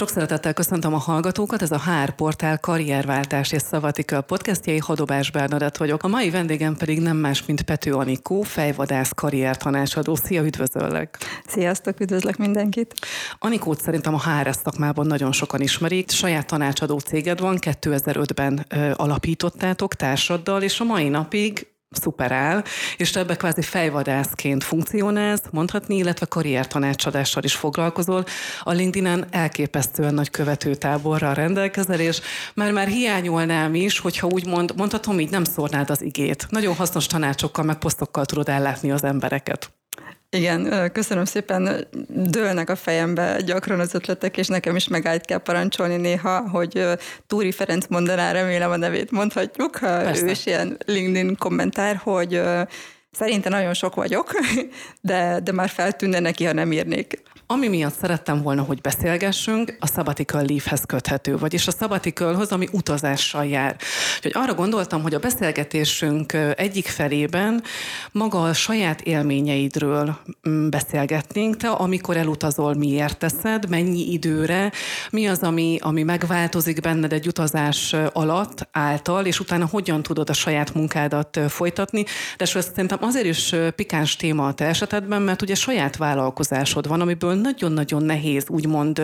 Sok szeretettel köszöntöm a hallgatókat, ez a HR Portál karrierváltás és szavatika podcastjai Hadobás Bernadett vagyok. A mai vendégem pedig nem más, mint Pető Anikó, fejvadász karriertanácsadó. Szia, üdvözöllek! Sziasztok, üdvözlök mindenkit! Anikót szerintem a HR szakmában nagyon sokan ismerik. Saját tanácsadó céged van, 2005-ben ö, alapítottátok társaddal, és a mai napig szuperál, és te ebbe kvázi fejvadászként funkcionálsz, mondhatni, illetve karriertanácsadással is foglalkozol. A LinkedIn-en elképesztően nagy követőtáborral rendelkezel, és már-már hiányolnám is, hogyha úgy mond, mondhatom, így nem szórnád az igét. Nagyon hasznos tanácsokkal, meg posztokkal tudod ellátni az embereket. Igen, köszönöm szépen. Dőlnek a fejembe gyakran az ötletek, és nekem is megállt kell parancsolni néha, hogy Túri Ferenc mondaná, remélem a nevét mondhatjuk. Persze. Ő is ilyen LinkedIn kommentár, hogy Szerintem nagyon sok vagyok, de, de már feltűnne neki, ha nem írnék. Ami miatt szerettem volna, hogy beszélgessünk, a sabbatical leave-hez köthető, vagyis a sabbaticalhoz, ami utazással jár. Úgyhogy arra gondoltam, hogy a beszélgetésünk egyik felében maga a saját élményeidről mm, beszélgetnénk. Te, amikor elutazol, miért teszed, mennyi időre, mi az, ami, ami megváltozik benned egy utazás alatt, által, és utána hogyan tudod a saját munkádat folytatni. De ezt szerintem azért is pikáns téma a te esetedben, mert ugye saját vállalkozásod van, amiből nagyon-nagyon nehéz úgymond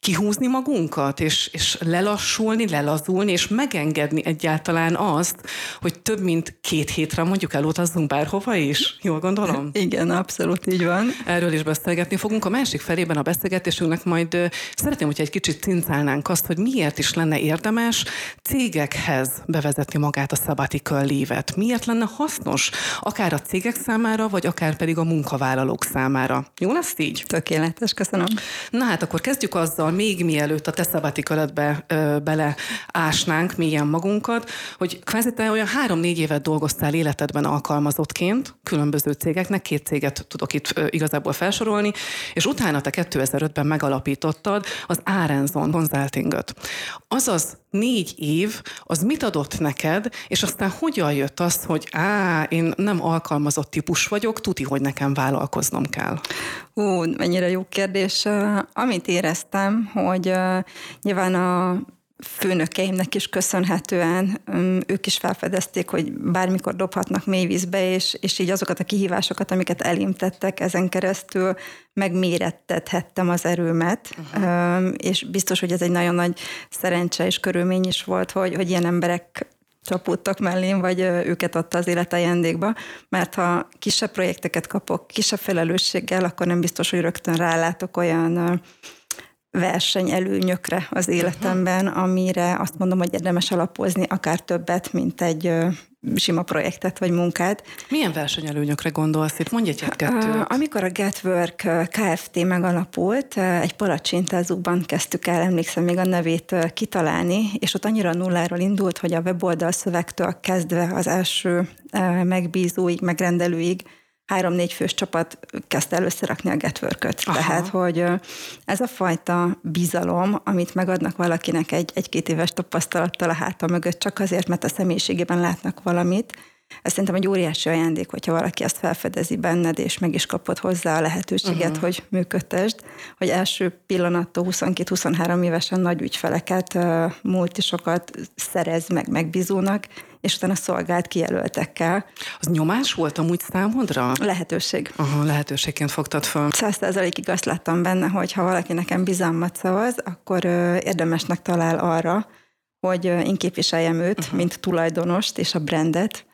kihúzni magunkat, és, és lelassulni, lelazulni, és megengedni egyáltalán azt, hogy több mint két hétre mondjuk elutazzunk bárhova is. Jól gondolom? Igen, abszolút így van. Erről is beszélgetni fogunk. A másik felében a beszélgetésünknek majd szeretném, hogyha egy kicsit cincálnánk azt, hogy miért is lenne érdemes cégekhez bevezetni magát a sabbatical leave-et. Miért lenne hasznos akár a cégek számára, vagy akár pedig a munkavállalók számára. Jó lesz így? Tökéletes, köszönöm. Na hát akkor kezdjük azzal, még mielőtt a te szabatikalatbe bele ásnánk mélyen magunkat, hogy kvázi te olyan három-négy évet dolgoztál életedben alkalmazottként, különböző cégeknek, két céget tudok itt igazából felsorolni, és utána te 2005-ben megalapítottad az Arenzon Consultingot. Azaz négy év, az mit adott neked, és aztán hogyan jött az, hogy á, én nem alkalmazott típus vagyok, tuti, hogy nekem vállalkoznom kell? Ú, mennyire jó kérdés. Amit éreztem, hogy nyilván a főnökeimnek is köszönhetően ők is felfedezték, hogy bármikor dobhatnak mély vízbe, és, és így azokat a kihívásokat, amiket elimtettek, ezen keresztül megmérettethettem az erőmet, uh-huh. és biztos, hogy ez egy nagyon nagy szerencse és körülmény is volt, hogy, hogy ilyen emberek csapódtak mellém, vagy őket adta az élet ajándékba, mert ha kisebb projekteket kapok, kisebb felelősséggel, akkor nem biztos, hogy rögtön rálátok olyan versenyelőnyökre az életemben, amire azt mondom, hogy érdemes alapozni akár többet, mint egy sima projektet vagy munkát. Milyen versenyelőnyökre gondolsz itt? Mondj egy kettőt. Amikor a Getwork Kft. megalapult, egy palacsintázóban kezdtük el, emlékszem még a nevét kitalálni, és ott annyira nulláról indult, hogy a weboldal szövegtől kezdve az első megbízóig, megrendelőig három-négy fős csapat kezdte először rakni a getwork Tehát, hogy ez a fajta bizalom, amit megadnak valakinek egy, egy-két éves tapasztalattal a háta mögött, csak azért, mert a személyiségében látnak valamit, ez szerintem egy óriási ajándék, hogyha valaki ezt felfedezi benned, és meg is kapod hozzá a lehetőséget, uh-huh. hogy működtesd, hogy első pillanattól 22-23 évesen nagy ügyfeleket, multisokat szerez meg megbízónak, és utána szolgált kijelöltekkel. Az nyomás volt amúgy számodra? Lehetőség. Aha, lehetőségként fogtad fel. Százszerzalékig azt láttam benne, hogy ha valaki nekem bizalmat szavaz, akkor érdemesnek talál arra, hogy én képviseljem őt, uh-huh. mint tulajdonost és a brandet,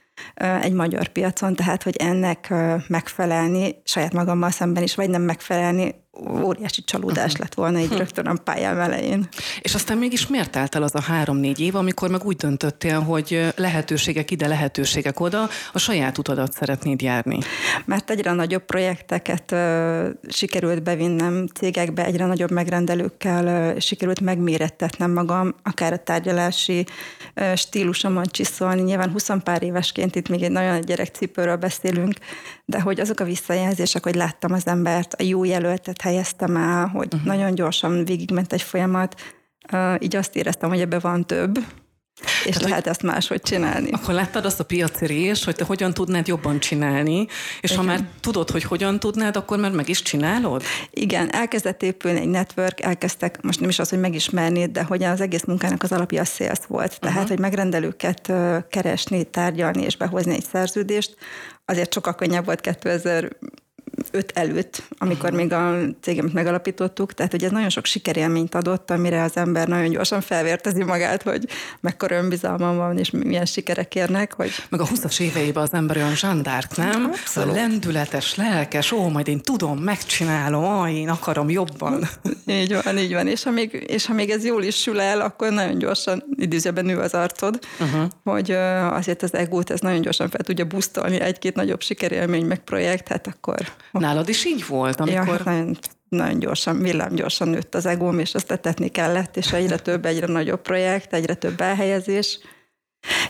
egy magyar piacon, tehát hogy ennek megfelelni saját magammal szemben is, vagy nem megfelelni, óriási csalódás uh-huh. lett volna így uh-huh. rögtön a pályám elején. És aztán mégis miért telt el az a három-négy év, amikor meg úgy döntöttél, hogy lehetőségek ide, lehetőségek oda, a saját utadat szeretnéd járni? Mert egyre nagyobb projekteket uh, sikerült bevinnem cégekbe, egyre nagyobb megrendelőkkel uh, sikerült megmérettetnem magam, akár a tárgyalási uh, stílusomon csiszolni. Nyilván 20 pár évesként itt még egy nagyon gyerekcipőről beszélünk, de hogy azok a visszajelzések, hogy láttam az embert, a jó jelöltet helyeztem el, hogy uh-huh. nagyon gyorsan végigment egy folyamat, így azt éreztem, hogy ebbe van több. és Tehát, lehet ezt máshogy csinálni. Akkor láttad azt a piaci rés, hogy te hogyan tudnád jobban csinálni, és Igen. ha már tudod, hogy hogyan tudnád, akkor már meg is csinálod? Igen, elkezdett épülni egy network, elkezdtek, most nem is az, hogy megismerni, de hogy az egész munkának az alapja a sales volt. Tehát, uh-huh. hogy megrendelőket keresni, tárgyalni és behozni egy szerződést, azért sokkal könnyebb volt 2000 öt előtt, amikor még a cégemet megalapítottuk, tehát hogy ez nagyon sok sikerélményt adott, amire az ember nagyon gyorsan felvértezi magát, hogy mekkora önbizalma van, és milyen sikerek érnek. Hogy... Meg a 20-as éveiben az ember olyan zsandárk, nem? Abszolút. A lendületes, lelkes, ó, majd én tudom, megcsinálom, ó, én akarom jobban. Így van, így van. És ha még, és ha még ez jól is sül el, akkor nagyon gyorsan idézőben nő az arcod, uh-huh. hogy azért az egót ez nagyon gyorsan fel tudja busztolni egy-két nagyobb sikerélmény, meg projekt, hát akkor Nálad is így volt, amikor... Ja, nagyon, nagyon gyorsan, villámgyorsan nőtt az egóm, és azt tetetni kellett, és egyre több, egyre nagyobb projekt, egyre több elhelyezés.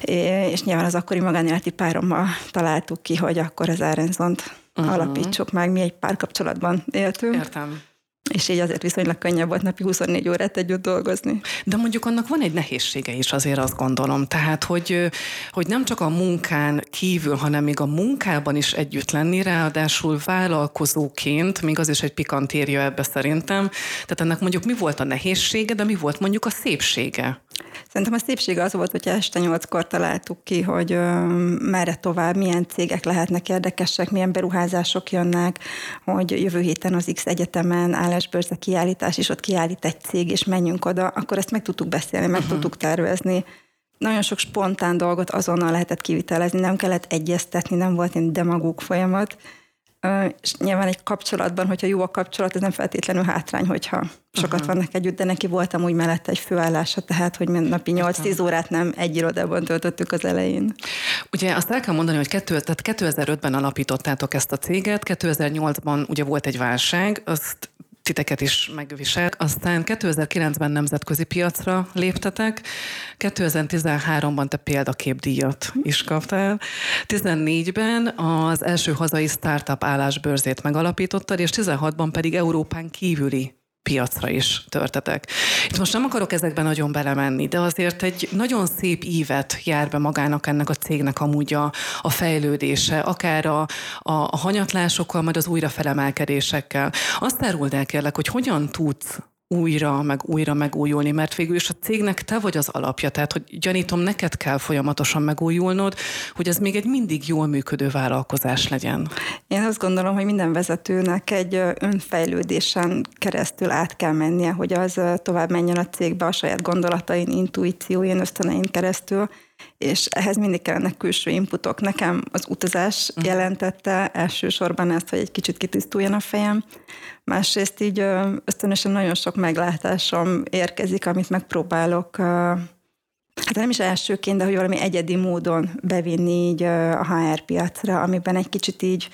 És nyilván az akkori magánéleti párommal találtuk ki, hogy akkor az Árenzont uh-huh. alapítsuk meg. Mi egy párkapcsolatban éltünk. Értem és így azért viszonylag könnyebb volt napi 24 órát együtt dolgozni. De mondjuk annak van egy nehézsége is azért azt gondolom. Tehát, hogy, hogy nem csak a munkán kívül, hanem még a munkában is együtt lenni, ráadásul vállalkozóként, még az is egy pikantérja ebbe szerintem. Tehát ennek mondjuk mi volt a nehézsége, de mi volt mondjuk a szépsége? Szerintem a szépsége az volt, hogy este nyolckor találtuk ki, hogy ö, merre tovább, milyen cégek lehetnek érdekesek, milyen beruházások jönnek, hogy jövő héten az X egyetemen állásbörze kiállítás, és ott kiállít egy cég, és menjünk oda, akkor ezt meg tudtuk beszélni, meg uh-huh. tudtuk tervezni. Nagyon sok spontán dolgot azonnal lehetett kivitelezni, nem kellett egyeztetni, nem volt egy demagóg folyamat és nyilván egy kapcsolatban, hogyha jó a kapcsolat, ez nem feltétlenül hátrány, hogyha sokat uh-huh. vannak együtt, de neki voltam úgy mellette egy főállása, tehát, hogy napi 8-10 órát nem egy irodában töltöttük az elején. Ugye azt el kell mondani, hogy kettő, tehát 2005-ben alapítottátok ezt a céget, 2008-ban ugye volt egy válság, azt titeket is megvisel. Aztán 2009-ben nemzetközi piacra léptetek, 2013-ban te példaképdíjat is kaptál, 14-ben az első hazai startup állásbörzét megalapítottad, és 16-ban pedig Európán kívüli piacra is törtetek. Itt most nem akarok ezekben nagyon belemenni, de azért egy nagyon szép ívet jár be magának ennek a cégnek amúgy a, a fejlődése, akár a, a, a hanyatlásokkal, majd az újrafelemelkedésekkel. Azt áruld el kérlek, hogy hogyan tudsz újra, meg újra megújulni, mert végül is a cégnek te vagy az alapja, tehát hogy gyanítom, neked kell folyamatosan megújulnod, hogy ez még egy mindig jól működő vállalkozás legyen. Én azt gondolom, hogy minden vezetőnek egy önfejlődésen keresztül át kell mennie, hogy az tovább menjen a cégbe a saját gondolatain, intuícióin, ösztönein keresztül, és ehhez mindig kellenek külső inputok. Nekem az utazás uh-huh. jelentette elsősorban ezt, hogy egy kicsit kitisztuljon a fejem. Másrészt így ösztönösen nagyon sok meglátásom érkezik, amit megpróbálok hát nem is elsőként, de hogy valami egyedi módon bevinni így a HR piacra, amiben egy kicsit így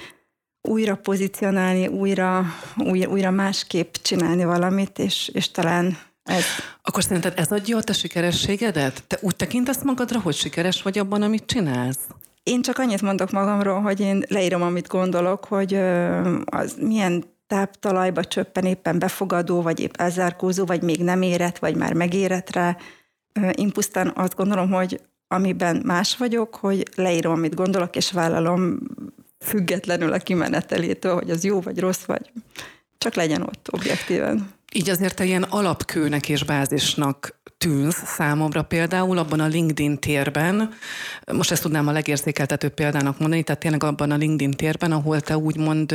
újra pozícionálni, újra, újra, újra másképp csinálni valamit, és, és talán ez. Akkor szerinted ez adja a te sikerességedet? Te úgy tekintesz magadra, hogy sikeres vagy abban, amit csinálsz? Én csak annyit mondok magamról, hogy én leírom, amit gondolok, hogy az milyen táptalajba csöppen éppen befogadó, vagy épp elzárkózó, vagy még nem érett, vagy már megérett rá. Én pusztán azt gondolom, hogy amiben más vagyok, hogy leírom, amit gondolok, és vállalom függetlenül a kimenetelétől, hogy az jó vagy rossz, vagy csak legyen ott objektíven. Így azért te ilyen alapkőnek és bázisnak tűnsz számomra például abban a LinkedIn térben, most ezt tudnám a legérzékeltetőbb példának mondani, tehát tényleg abban a LinkedIn térben, ahol te úgymond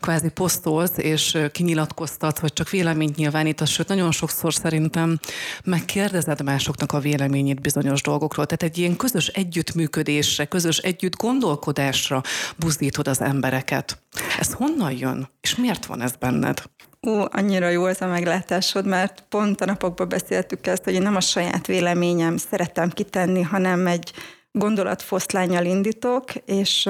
kvázi posztolsz és kinyilatkoztat, hogy csak véleményt nyilvánítasz, sőt nagyon sokszor szerintem megkérdezed másoknak a véleményét bizonyos dolgokról. Tehát egy ilyen közös együttműködésre, közös együtt gondolkodásra buzdítod az embereket. Ez honnan jön? És miért van ez benned? Ú, annyira jó ez a meglátásod, mert pont a napokban beszéltük ezt, hogy én nem a saját véleményem szeretem kitenni, hanem egy gondolatfoszlányjal indítok, és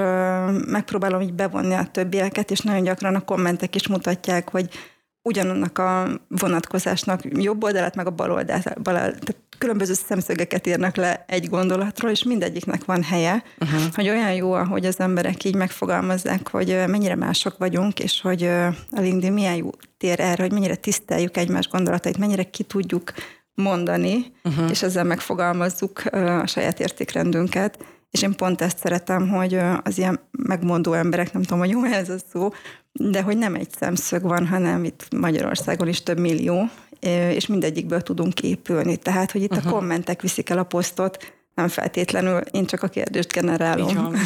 megpróbálom így bevonni a többieket, és nagyon gyakran a kommentek is mutatják, hogy ugyanannak a vonatkozásnak jobb oldalát, meg a bal oldalát, bal, tehát különböző szemszögeket írnak le egy gondolatról, és mindegyiknek van helye, uh-huh. hogy olyan jó, hogy az emberek így megfogalmazzák, hogy mennyire mások vagyunk, és hogy a LinkedIn milyen jó tér erre, hogy mennyire tiszteljük egymás gondolatait, mennyire ki tudjuk mondani, uh-huh. és ezzel megfogalmazzuk a saját értékrendünket. És én pont ezt szeretem, hogy az ilyen megmondó emberek, nem tudom, hogy jó ez a szó, de hogy nem egy szemszög van, hanem itt Magyarországon is több millió, és mindegyikből tudunk épülni. Tehát, hogy itt uh-huh. a kommentek viszik el a posztot, nem feltétlenül, én csak a kérdést generálom. Így van.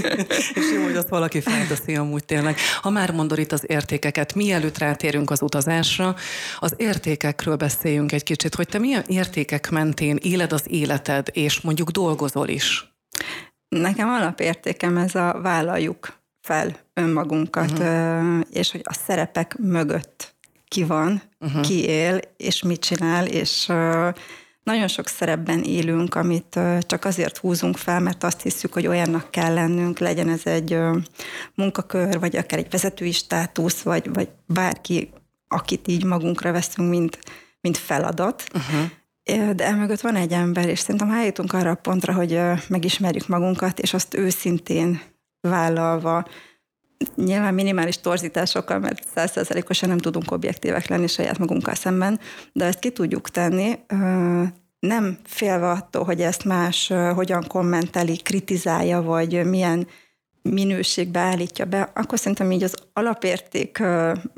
és jó, hogy azt valaki felteszi amúgy tényleg. Ha már mondod itt az értékeket, mielőtt rátérünk az utazásra, az értékekről beszéljünk egy kicsit, hogy te milyen értékek mentén éled az életed, és mondjuk dolgozol is? Nekem alapértékem ez a vállaljuk fel önmagunkat, uh-huh. és hogy a szerepek mögött ki van, uh-huh. ki él, és mit csinál, és nagyon sok szerepben élünk, amit csak azért húzunk fel, mert azt hiszük, hogy olyannak kell lennünk, legyen ez egy munkakör, vagy akár egy vezetői státusz, vagy, vagy bárki, akit így magunkra veszünk, mint, mint feladat. Uh-huh. De emögött van egy ember, és szerintem eljutunk arra a pontra, hogy megismerjük magunkat, és azt őszintén vállalva, nyilván minimális torzításokkal, mert százszerzelékosan nem tudunk objektívek lenni saját magunkkal szemben, de ezt ki tudjuk tenni, nem félve attól, hogy ezt más hogyan kommenteli, kritizálja, vagy milyen minőségbe állítja be, akkor szerintem így az alapérték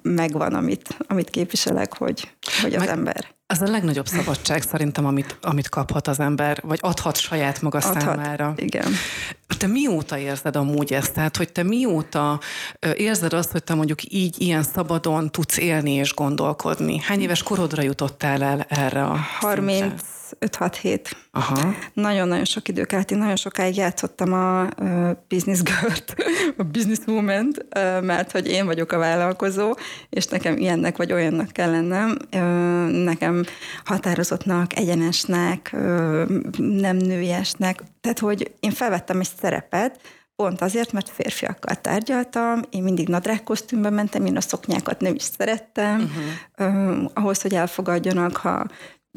megvan, amit, amit képviselek, hogy, hogy az Meg, ember. Ez a legnagyobb szabadság szerintem, amit, amit kaphat az ember, vagy adhat saját maga adhat, számára. Igen. Te mióta érzed amúgy ezt? Tehát, hogy te mióta érzed azt, hogy te mondjuk így ilyen szabadon tudsz élni és gondolkodni? Hány éves korodra jutottál el erre a 30, szintre? 5-6-7. Aha. Nagyon-nagyon sok idő kellett. Én nagyon sokáig játszottam a uh, business girl a business woman mert hogy én vagyok a vállalkozó, és nekem ilyennek vagy olyannak kell lennem. Uh, nekem határozottnak, egyenesnek, uh, nem nőiesnek. Tehát, hogy én felvettem egy szerepet, Pont azért, mert férfiakkal tárgyaltam, én mindig nadrág kosztümben mentem, én a szoknyákat nem is szerettem. Uh-huh. Uh, ahhoz, hogy elfogadjanak, ha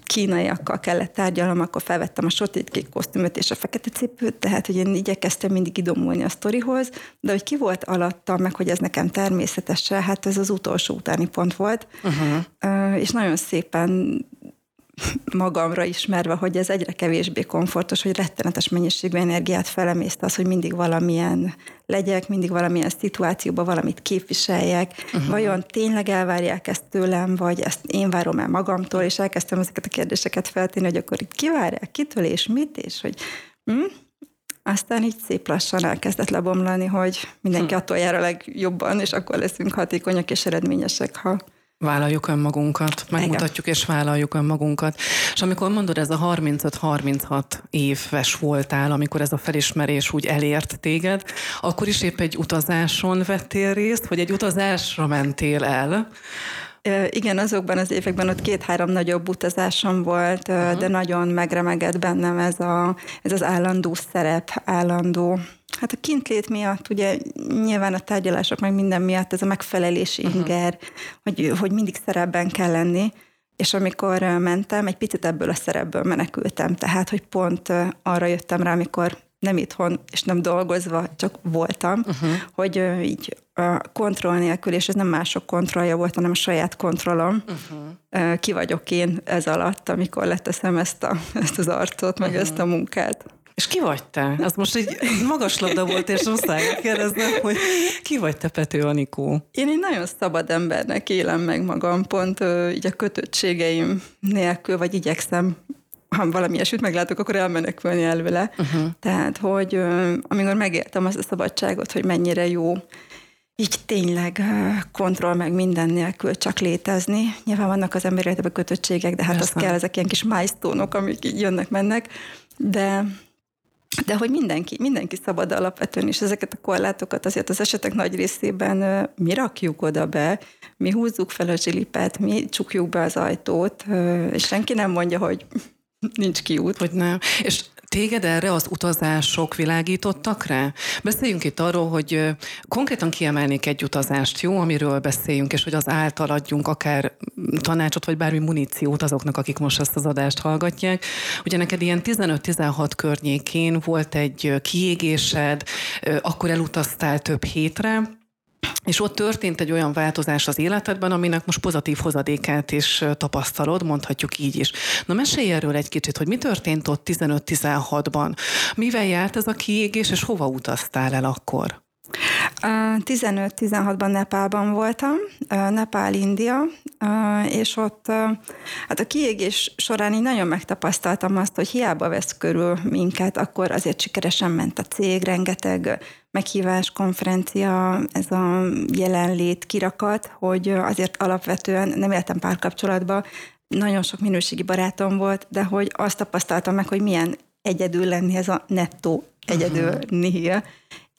kínaiakkal kellett tárgyalnom, akkor felvettem a sötétkék kosztümöt és a fekete cipőt, tehát hogy én igyekeztem mindig idomulni a sztorihoz, de hogy ki volt alatta, meg hogy ez nekem természetes, hát ez az utolsó utáni pont volt, uh-huh. és nagyon szépen magamra ismerve, hogy ez egyre kevésbé komfortos, hogy rettenetes mennyiségű energiát felemészt az, hogy mindig valamilyen legyek, mindig valamilyen szituációban valamit képviseljek, uh-huh. vajon tényleg elvárják ezt tőlem, vagy ezt én várom el magamtól, és elkezdtem ezeket a kérdéseket feltenni, hogy akkor itt kivárják, kitől és mit, és hogy hm? aztán így szép lassan elkezdett lebomlani, hogy mindenki hm. attól jár a legjobban, és akkor leszünk hatékonyak és eredményesek, ha Vállaljuk önmagunkat, megmutatjuk Igen. és vállaljuk önmagunkat. És amikor mondod, ez a 35-36 éves voltál, amikor ez a felismerés úgy elért téged, akkor is épp egy utazáson vettél részt, vagy egy utazásra mentél el? Igen, azokban az években ott két-három nagyobb utazásom volt, uh-huh. de nagyon megremegett bennem ez, a, ez az állandó szerep, állandó Hát a kintlét miatt, ugye nyilván a tárgyalások meg minden miatt ez a megfelelési uh-huh. inger, hogy, hogy mindig szerepben kell lenni, és amikor mentem, egy picit ebből a szerepből menekültem, tehát, hogy pont arra jöttem rá, amikor nem itthon, és nem dolgozva, csak voltam, uh-huh. hogy így a kontroll nélkül, és ez nem mások kontrollja volt, hanem a saját kontrollom. Uh-huh. Ki vagyok én ez alatt, amikor leteszem ezt, a, ezt az arcot, meg uh-huh. ezt a munkát. És ki vagy te? Az most egy magas labda volt, és muszáj kérdeznem, hogy ki vagy te, Pető Anikó? Én egy nagyon szabad embernek élem meg magam, pont így a kötöttségeim nélkül, vagy igyekszem ha valami ilyesmit meglátok, akkor elmenekülni előle. Uh-huh. Tehát, hogy amikor megéltem azt a szabadságot, hogy mennyire jó így tényleg kontroll meg minden nélkül csak létezni. Nyilván vannak az ember életében kötöttségek, de hát Persze. az kell, ezek ilyen kis milestone amik így jönnek, mennek, de de hogy mindenki, mindenki szabad alapvetően, és ezeket a korlátokat azért az esetek nagy részében mi rakjuk oda be, mi húzzuk fel a zsilipet, mi csukjuk be az ajtót, és senki nem mondja, hogy nincs kiút. Hogy nem. És Téged erre az utazások világítottak rá? Beszéljünk itt arról, hogy konkrétan kiemelnék egy utazást, jó, amiről beszéljünk, és hogy az által adjunk akár tanácsot, vagy bármi muníciót azoknak, akik most ezt az adást hallgatják. Ugye neked ilyen 15-16 környékén volt egy kiégésed, akkor elutaztál több hétre, és ott történt egy olyan változás az életedben, aminek most pozitív hozadékát is tapasztalod, mondhatjuk így is. Na mesélj erről egy kicsit, hogy mi történt ott 15-16-ban? Mivel járt ez a kiégés, és hova utaztál el akkor? 15-16-ban Nepálban voltam, Nepál, India, és ott hát a kiégés során így nagyon megtapasztaltam azt, hogy hiába vesz körül minket, akkor azért sikeresen ment a cég, rengeteg meghívás, konferencia, ez a jelenlét kirakat, hogy azért alapvetően nem éltem párkapcsolatba, nagyon sok minőségi barátom volt, de hogy azt tapasztaltam meg, hogy milyen egyedül lenni ez a nettó egyedül uh-huh. nihil,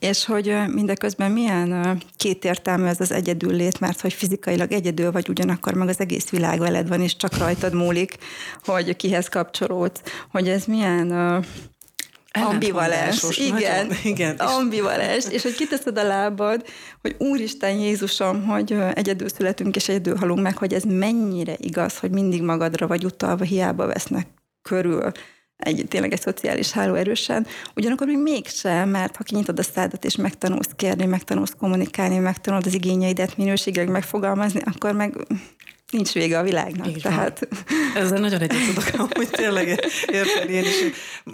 és hogy mindeközben milyen kétértelmű ez az egyedül lét, mert hogy fizikailag egyedül vagy, ugyanakkor meg az egész világ veled van, és csak rajtad múlik, hogy kihez kapcsolódsz, hogy ez milyen ambivalens, igen, nagyon, igen, ambivalens, és hogy kiteszed a lábad, hogy Úristen Jézusom, hogy egyedül születünk és egyedül halunk meg, hogy ez mennyire igaz, hogy mindig magadra vagy utalva, hiába vesznek körül egy, tényleg egy szociális háló erősen, ugyanakkor még mégsem, mert ha kinyitod a szádat és megtanulsz kérni, megtanulsz kommunikálni, megtanulod az igényeidet minőségileg megfogalmazni, akkor meg nincs vége a világnak. Így tehát... Ezzel nagyon egyet tudok, hogy tényleg érteni én is.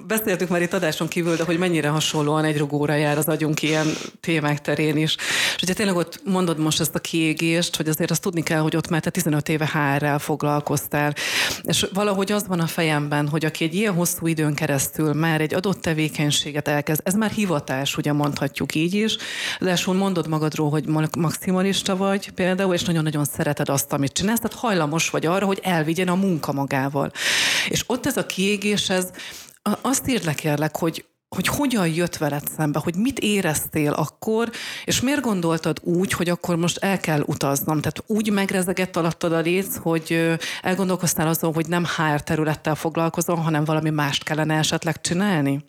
Beszéltük már itt adáson kívül, de hogy mennyire hasonlóan egy rugóra jár az agyunk ilyen témák terén is. És ugye tényleg ott mondod most ezt a kiégést, hogy azért azt tudni kell, hogy ott már te 15 éve HR-rel foglalkoztál. És valahogy az van a fejemben, hogy aki egy ilyen hosszú időn keresztül már egy adott tevékenységet elkezd, ez már hivatás, ugye mondhatjuk így is, de mondod magadról, hogy maximalista vagy például, és nagyon-nagyon szereted azt, amit csinálsz, tehát hajlamos vagy arra, hogy elvigyen a munka magával. És ott ez a kiégés, ez azt érdekelek, hogy hogy hogyan jött veled szembe, hogy mit éreztél akkor, és miért gondoltad úgy, hogy akkor most el kell utaznom? Tehát úgy megrezegett alattad a léc, hogy elgondolkoztál azon, hogy nem HR területtel foglalkozom, hanem valami mást kellene esetleg csinálni?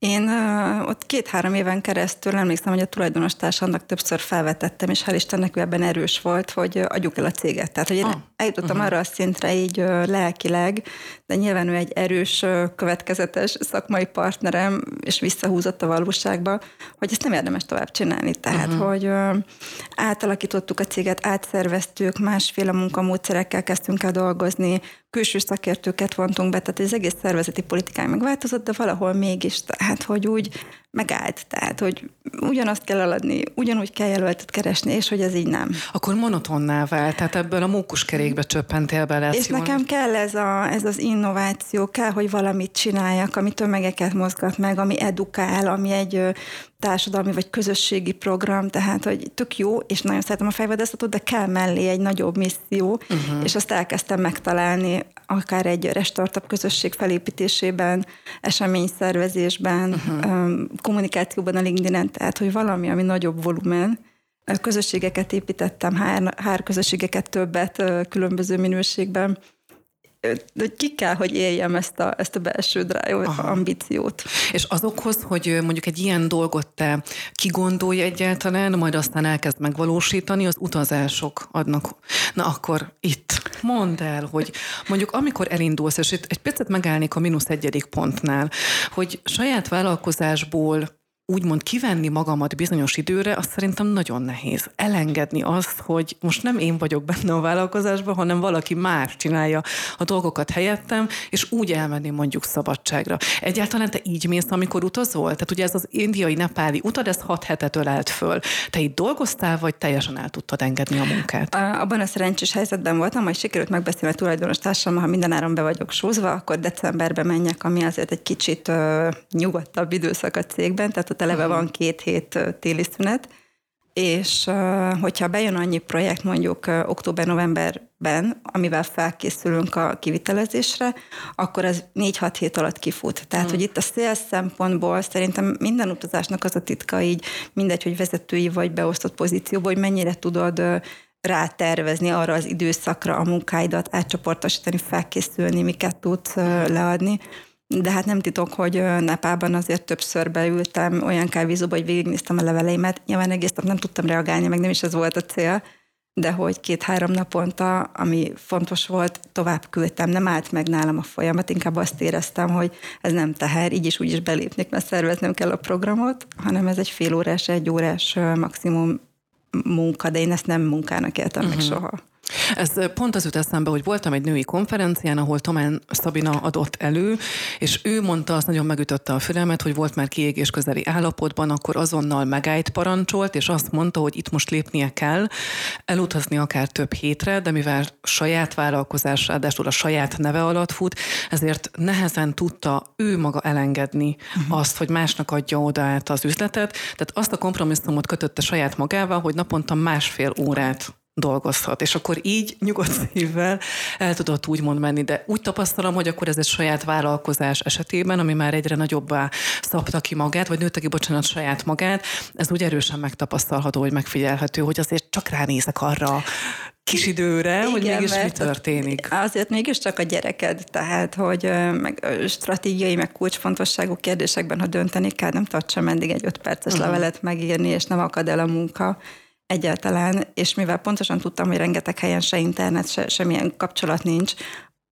Én uh, ott két-három éven keresztül emlékszem, hogy a tulajdonos társamnak többször felvetettem, és hál' Istennek ő ebben erős volt, hogy adjuk el a céget. Tehát, hogy én ah, eljutottam uh-huh. arra a szintre így uh, lelkileg, de nyilván ő egy erős, következetes szakmai partnerem, és visszahúzott a valóságba, hogy ezt nem érdemes tovább csinálni. Tehát, uh-huh. hogy uh, átalakítottuk a céget, átszerveztük, másféle munkamódszerekkel kezdtünk el dolgozni, külső szakértőket vontunk be, tehát az egész szervezeti politikán megváltozott, de valahol mégis, tehát hogy úgy megállt, tehát hogy ugyanazt kell eladni, ugyanúgy kell jelöltet keresni, és hogy ez így nem. Akkor monotonná vált, tehát ebből a mókuskerékbe csöppentél bele. És jól. nekem kell ez, a, ez az innováció, kell, hogy valamit csináljak, ami tömegeket mozgat meg, ami edukál, ami egy társadalmi vagy közösségi program, tehát hogy tök jó, és nagyon szeretem a fejvadászatot, de kell mellé egy nagyobb misszió, uh-huh. és azt elkezdtem megtalálni akár egy restartabb közösség felépítésében, eseményszervezésben, uh-huh. kommunikációban a LinkedIn-en, tehát hogy valami, ami nagyobb volumen, közösségeket építettem, hár, hár közösségeket többet különböző minőségben, hogy ki kell, hogy éljem ezt a, ezt a belső drive ambíciót. És azokhoz, hogy mondjuk egy ilyen dolgot te kigondolj egyáltalán, majd aztán elkezd megvalósítani, az utazások adnak. Na akkor itt mondd el, hogy mondjuk amikor elindulsz, és itt egy picit megállnék a mínusz egyedik pontnál, hogy saját vállalkozásból úgymond kivenni magamat bizonyos időre, azt szerintem nagyon nehéz. Elengedni azt, hogy most nem én vagyok benne a vállalkozásban, hanem valaki más csinálja a dolgokat helyettem, és úgy elmenni mondjuk szabadságra. Egyáltalán te így mész, amikor utazol? Tehát ugye ez az indiai nepáli utad, ez hat hetet ölelt föl. Te itt dolgoztál, vagy teljesen el tudtad engedni a munkát? Abban a szerencsés helyzetben voltam, hogy sikerült megbeszélni a tulajdonos társammal, ha mindenáron be vagyok sózva, akkor decemberben menjek, ami azért egy kicsit uh, nyugodtabb időszak a cégben, tehát ott eleve van két hét téli szünet, és hogyha bejön annyi projekt mondjuk október-novemberben, amivel felkészülünk a kivitelezésre, akkor ez 4-6 hét alatt kifut. Tehát, hmm. hogy itt a szél szempontból szerintem minden utazásnak az a titka így, mindegy, hogy vezetői vagy beosztott pozícióban, hogy mennyire tudod rátervezni arra az időszakra a munkáidat, átcsoportosítani, felkészülni, miket tudsz leadni de hát nem titok, hogy Nepában azért többször beültem olyan kávézóba, hogy végignéztem a leveleimet. Nyilván egész nap nem tudtam reagálni, meg nem is ez volt a cél, de hogy két-három naponta, ami fontos volt, tovább küldtem, nem állt meg nálam a folyamat, inkább azt éreztem, hogy ez nem teher, így is úgy is belépnék, mert szerveznem kell a programot, hanem ez egy fél órás, egy órás maximum munka, de én ezt nem munkának éltem uh-huh. meg mhm. soha. Ez pont az jut eszembe, hogy voltam egy női konferencián, ahol Tomán Szabina adott elő, és ő mondta, azt nagyon megütötte a fülemet, hogy volt már kiégés közeli állapotban, akkor azonnal megállt parancsolt, és azt mondta, hogy itt most lépnie kell, elutazni akár több hétre, de mivel saját vállalkozás, ráadásul a saját neve alatt fut, ezért nehezen tudta ő maga elengedni uh-huh. azt, hogy másnak adja oda át az üzletet. Tehát azt a kompromisszumot kötötte saját magával, hogy naponta másfél órát dolgozhat. És akkor így nyugodt szívvel el tudott úgymond menni, de úgy tapasztalom, hogy akkor ez egy saját vállalkozás esetében, ami már egyre nagyobbá szabta ki magát, vagy nőtte ki, bocsánat, saját magát, ez úgy erősen megtapasztalható, hogy megfigyelhető, hogy azért csak ránézek arra kis időre, Igen, hogy mégis mi történik. Azért mégiscsak a gyereked, tehát, hogy meg stratégiai, meg kulcsfontosságú kérdésekben, ha dönteni kell, nem tartsa meddig egy öt perces uh-huh. levelet megírni, és nem akad el a munka egyáltalán, és mivel pontosan tudtam, hogy rengeteg helyen se internet, se, semmilyen kapcsolat nincs,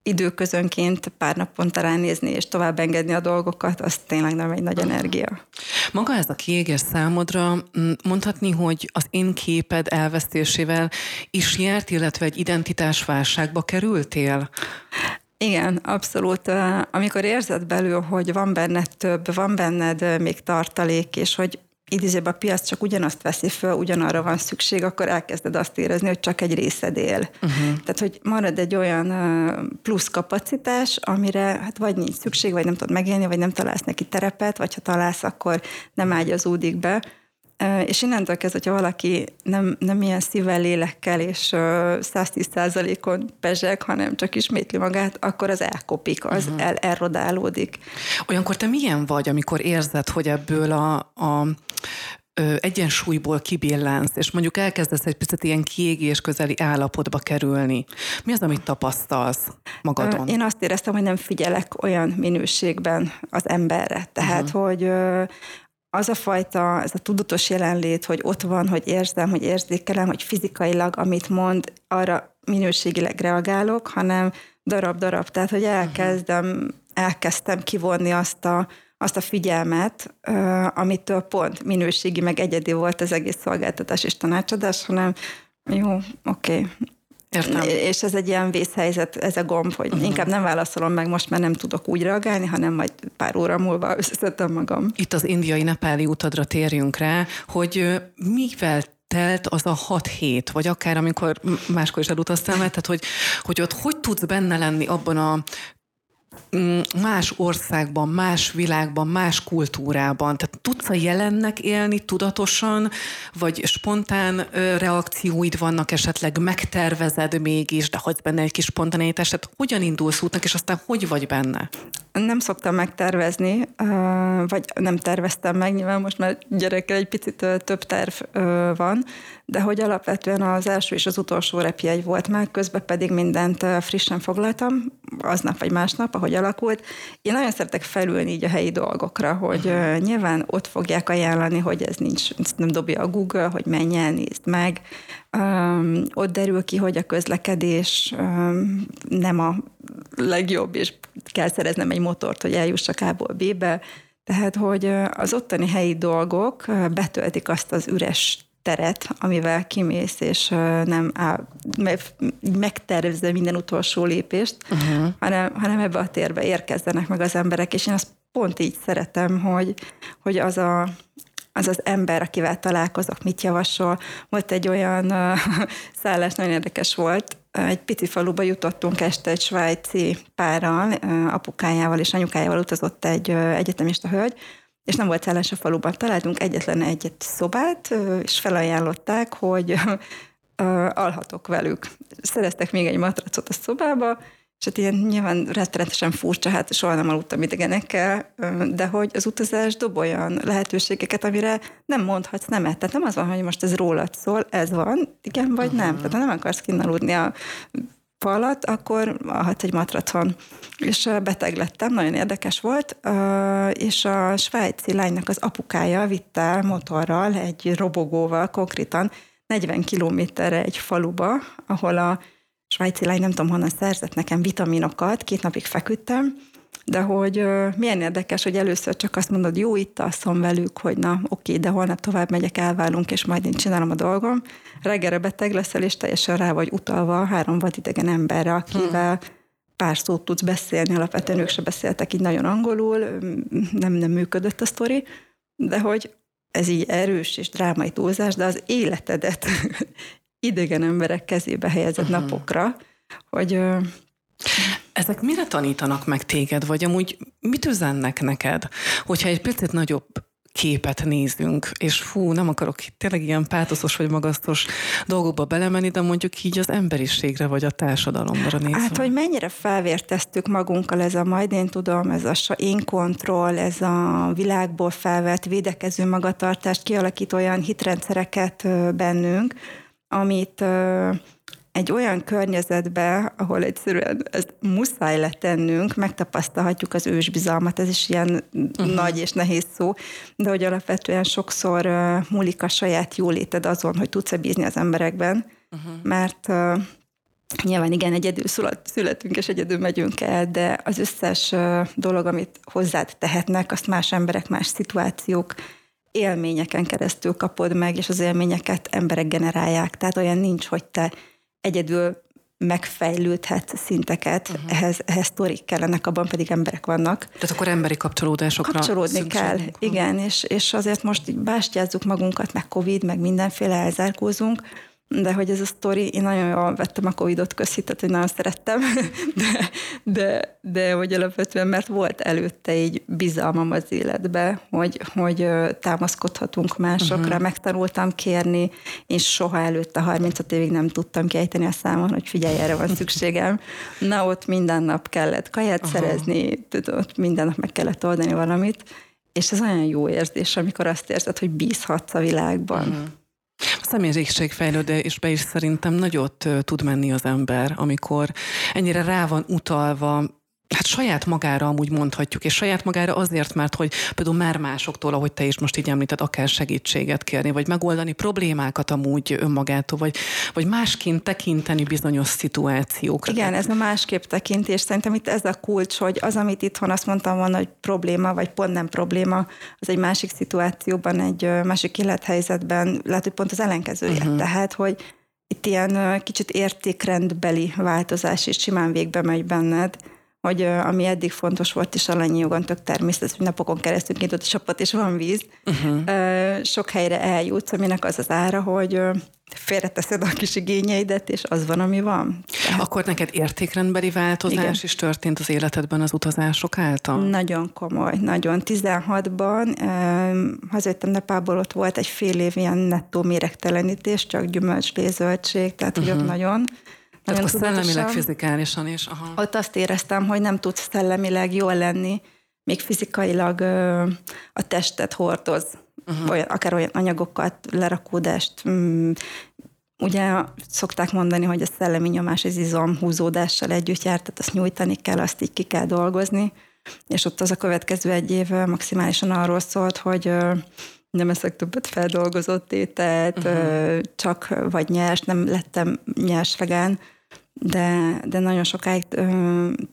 időközönként pár naponta ránézni és tovább engedni a dolgokat, az tényleg nem egy nagy energia. Maga ez a kiégés számodra mondhatni, hogy az én képed elvesztésével is járt, illetve egy identitásválságba kerültél? Igen, abszolút. Amikor érzed belül, hogy van benned több, van benned még tartalék, és hogy idézőben a piac csak ugyanazt veszi föl, ugyanarra van szükség, akkor elkezded azt érezni, hogy csak egy részed él. Uh-huh. Tehát, hogy marad egy olyan plusz kapacitás, amire hát vagy nincs szükség, vagy nem tudod megélni, vagy nem találsz neki terepet, vagy ha találsz, akkor nem ágyazódik be. És innentől kezdve, hogyha valaki nem, nem ilyen szívvel, lélekkel és 110 on pezseg, hanem csak ismétli magát, akkor az elkopik, az uh-huh. el, elrodálódik. Olyankor te milyen vagy, amikor érzed, hogy ebből a, a egyensúlyból kibillensz, és mondjuk elkezdesz egy picit ilyen kiégés közeli állapotba kerülni. Mi az, amit tapasztalsz magadon? Én azt éreztem, hogy nem figyelek olyan minőségben az emberre. Tehát, uh-huh. hogy az a fajta, ez a tudatos jelenlét, hogy ott van, hogy érzem, hogy érzékelem, hogy fizikailag, amit mond, arra minőségileg reagálok, hanem darab-darab. Tehát, hogy elkezdem, elkezdtem kivonni azt a, azt a figyelmet, amitől pont minőségi, meg egyedi volt az egész szolgáltatás és tanácsadás, hanem jó, oké, okay, Értem. És ez egy ilyen vészhelyzet, ez a gomb, hogy uh-huh. inkább nem válaszolom meg most, mert nem tudok úgy reagálni, hanem majd pár óra múlva összeszedtem magam. Itt az indiai nepáli utadra térjünk rá, hogy mivel telt az a hat hét, vagy akár amikor máskor is elutaztál, tehát hogy, hogy ott hogy tudsz benne lenni abban a más országban, más világban, más kultúrában. Tehát tudsz a jelennek élni tudatosan, vagy spontán reakcióid vannak esetleg, megtervezed mégis, de hagysz benne egy kis spontaneitást, tehát hogyan indulsz útnak, és aztán hogy vagy benne? Nem szoktam megtervezni, vagy nem terveztem meg, nyilván most már gyerekkel egy picit több terv van, de hogy alapvetően az első és az utolsó repjegy volt már, közben pedig mindent frissen foglaltam, aznap vagy másnap, ahogy alakult. Én nagyon szeretek felülni így a helyi dolgokra, hogy uh, nyilván ott fogják ajánlani, hogy ez nincs, nem dobja a Google, hogy menj el, nézd meg. Um, ott derül ki, hogy a közlekedés um, nem a legjobb, és kell szereznem egy motort, hogy eljussak A-ból B-be. Tehát, hogy az ottani helyi dolgok betöltik azt az üres teret, amivel kimész, és nem áll, megtervezze minden utolsó lépést, uh-huh. hanem, hanem ebbe a térbe érkezzenek meg az emberek, és én azt pont így szeretem, hogy, hogy az a, az az ember, akivel találkozok, mit javasol. Volt egy olyan uh, szállás, nagyon érdekes volt, egy pici faluba jutottunk este egy svájci párral, apukájával és anyukájával utazott egy egyetemista hölgy, és nem volt szállás a faluban. Találtunk egyetlen egy szobát, és felajánlották, hogy alhatok velük. Szereztek még egy matracot a szobába, és hát ilyen nyilván rettenetesen furcsa, hát soha nem aludtam idegenekkel, de hogy az utazás dob olyan lehetőségeket, amire nem mondhatsz nemet. Tehát nem az van, hogy most ez rólad szól, ez van, igen vagy uh-huh. nem. Tehát ha nem akarsz kinaludni a falat, akkor alhatsz egy matracon. És beteg lettem, nagyon érdekes volt, és a svájci lánynak az apukája vitte el motorral, egy robogóval konkrétan 40 kilométerre egy faluba, ahol a svájci lány nem tudom honnan szerzett nekem vitaminokat, két napig feküdtem, De hogy milyen érdekes, hogy először csak azt mondod, jó, itt alszom velük, hogy na, oké, de holnap tovább megyek, elválunk, és majd én csinálom a dolgom. Reggelre beteg leszel, és teljesen rá vagy utalva három vadidegen emberre, akivel hmm pár szót tudsz beszélni, alapvetően ők se beszéltek így nagyon angolul, nem, nem működött a sztori, de hogy ez így erős és drámai túlzás, de az életedet idegen emberek kezébe helyezett uh-huh. napokra, hogy ezek mire tanítanak meg téged, vagy amúgy mit üzennek neked, hogyha egy picit nagyobb képet nézünk, és fú, nem akarok tényleg ilyen pátoszos vagy magasztos dolgokba belemenni, de mondjuk így az emberiségre vagy a társadalomra nézve. Hát, hogy mennyire felvérteztük magunkkal ez a majd én tudom, ez a én kontroll, ez a világból felvett védekező magatartást kialakít olyan hitrendszereket bennünk, amit egy olyan környezetbe, ahol egyszerűen ezt muszáj letennünk, megtapasztalhatjuk az ősbizalmat, ez is ilyen uh-huh. nagy és nehéz szó, de hogy alapvetően sokszor uh, múlik a saját jóléted azon, hogy tudsz-e bízni az emberekben, uh-huh. mert uh, Nyilván igen, egyedül születünk és egyedül megyünk el, de az összes dolog, amit hozzád tehetnek, azt más emberek, más szituációk, élményeken keresztül kapod meg, és az élményeket emberek generálják. Tehát olyan nincs, hogy te egyedül megfejlődhet szinteket, uh-huh. ehhez, ehhez sztorik kellenek, abban pedig emberek vannak. Tehát akkor emberi kapcsolódásokra Kapcsolódni kell, van. igen, és, és azért most így bástyázzuk magunkat, meg Covid, meg mindenféle elzárkózunk, de hogy ez a sztori, én nagyon jól vettem a Covid-ot köszi, tehát hogy nagyon szerettem, de, de, de hogy alapvetően, mert volt előtte egy bizalmam az életbe, hogy, hogy támaszkodhatunk másokra, uh-huh. megtanultam kérni, én soha előtte 35 évig nem tudtam kiejteni a számon, hogy figyelj, erre van szükségem. Na, ott minden nap kellett kaját uh-huh. szerezni, ott minden nap meg kellett oldani valamit, és ez olyan jó érzés, amikor azt érzed, hogy bízhatsz a világban. Uh-huh. A személyiségfejlődésbe is szerintem nagyot tud menni az ember, amikor ennyire rá van utalva hát saját magára amúgy mondhatjuk, és saját magára azért, mert hogy például már másoktól, ahogy te is most így említed, akár segítséget kérni, vagy megoldani problémákat amúgy önmagától, vagy, vagy másként tekinteni bizonyos szituációkra. Igen, ez a másképp tekintés. Szerintem itt ez a kulcs, hogy az, amit itthon azt mondtam volna, hogy probléma, vagy pont nem probléma, az egy másik szituációban, egy másik élethelyzetben lehet, hogy pont az ellenkezője. Uh-huh. Tehát, hogy itt ilyen kicsit értékrendbeli változás is simán végbe megy benned, hogy ami eddig fontos volt, és alanyi jogon tök természetes, hogy napokon keresztül nyitott a csapat, és van víz, uh-huh. sok helyre eljutsz, aminek az az ára, hogy félreteszed a kis igényeidet, és az van, ami van. Tehát... Akkor neked értékrendbeli változás Igen. is történt az életedben az utazások által? Nagyon komoly, nagyon. 16-ban hazajöttem Nepából, ott volt egy fél év ilyen nettó méregtelenítés, csak gyümölcs, zöldség, tehát uh-huh. hogy ott nagyon tehát akkor szellemileg, fizikálisan is. Aha. Ott azt éreztem, hogy nem tudsz szellemileg jól lenni, még fizikailag a testet hordoz, uh-huh. olyan, akár olyan anyagokat, lerakódást. Mm, ugye szokták mondani, hogy a szellemi nyomás az izom húzódással együtt jár, tehát azt nyújtani kell, azt így ki kell dolgozni. És ott az a következő egy év maximálisan arról szólt, hogy nem eszek többet feldolgozott ételt, uh-huh. csak vagy nyers, nem lettem nyers vegán, de, de nagyon sokáig,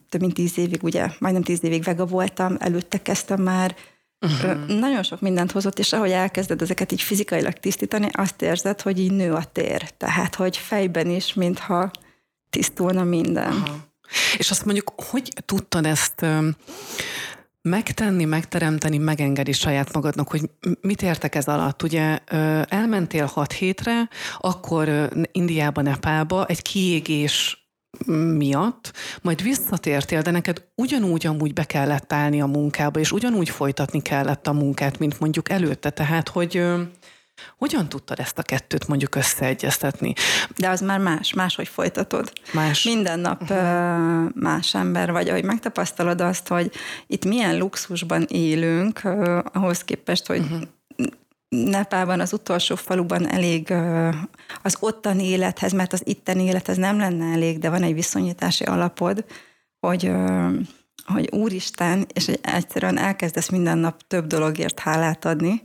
több mint tíz évig, ugye, majdnem tíz évig vega voltam, előtte kezdtem már, Uh-huh. Nagyon sok mindent hozott, és ahogy elkezded ezeket így fizikailag tisztítani, azt érzed, hogy így nő a tér. Tehát, hogy fejben is, mintha tisztulna minden. Uh-huh. És azt mondjuk, hogy tudtad ezt megtenni, megteremteni, megengedi saját magadnak, hogy mit értek ez alatt. Ugye elmentél hat hétre, akkor Indiába, Nepálba egy kiégés miatt, majd visszatértél, de neked ugyanúgy amúgy be kellett állni a munkába, és ugyanúgy folytatni kellett a munkát, mint mondjuk előtte. Tehát, hogy hogyan tudtad ezt a kettőt mondjuk összeegyeztetni? De az már más, máshogy folytatod. Más. Minden nap uh-huh. más ember vagy, ahogy megtapasztalod azt, hogy itt milyen luxusban élünk, ahhoz képest, hogy uh-huh. Nepában, az utolsó faluban elég az ottani élethez, mert az itteni élethez nem lenne elég, de van egy viszonyítási alapod, hogy, hogy úristen, és egyszerűen elkezdesz minden nap több dologért hálát adni,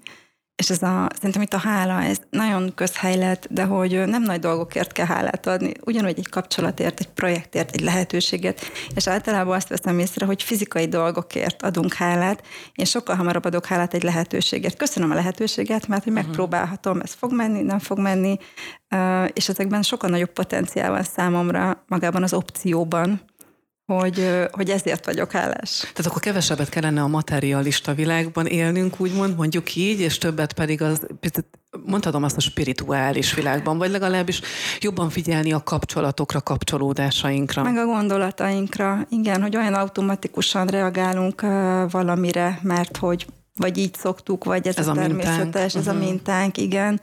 és ez a, szerintem itt a hála, ez nagyon közhely lett, de hogy nem nagy dolgokért kell hálát adni, ugyanúgy egy kapcsolatért, egy projektért, egy lehetőséget, és általában azt veszem észre, hogy fizikai dolgokért adunk hálát, én sokkal hamarabb adok hálát egy lehetőségért. Köszönöm a lehetőséget, mert hogy mhm. megpróbálhatom, ez fog menni, nem fog menni, és ezekben sokkal nagyobb potenciál van számomra magában az opcióban, hogy, hogy ezért vagyok hálás. Tehát akkor kevesebbet kellene a materialista világban élnünk, úgymond, mondjuk így, és többet pedig az, mondhatom azt a spirituális világban, vagy legalábbis jobban figyelni a kapcsolatokra, kapcsolódásainkra. Meg a gondolatainkra, igen, hogy olyan automatikusan reagálunk valamire, mert hogy vagy így szoktuk, vagy ez, ez a, a természetes, mintánk. ez uh-huh. a mhm. mintánk, igen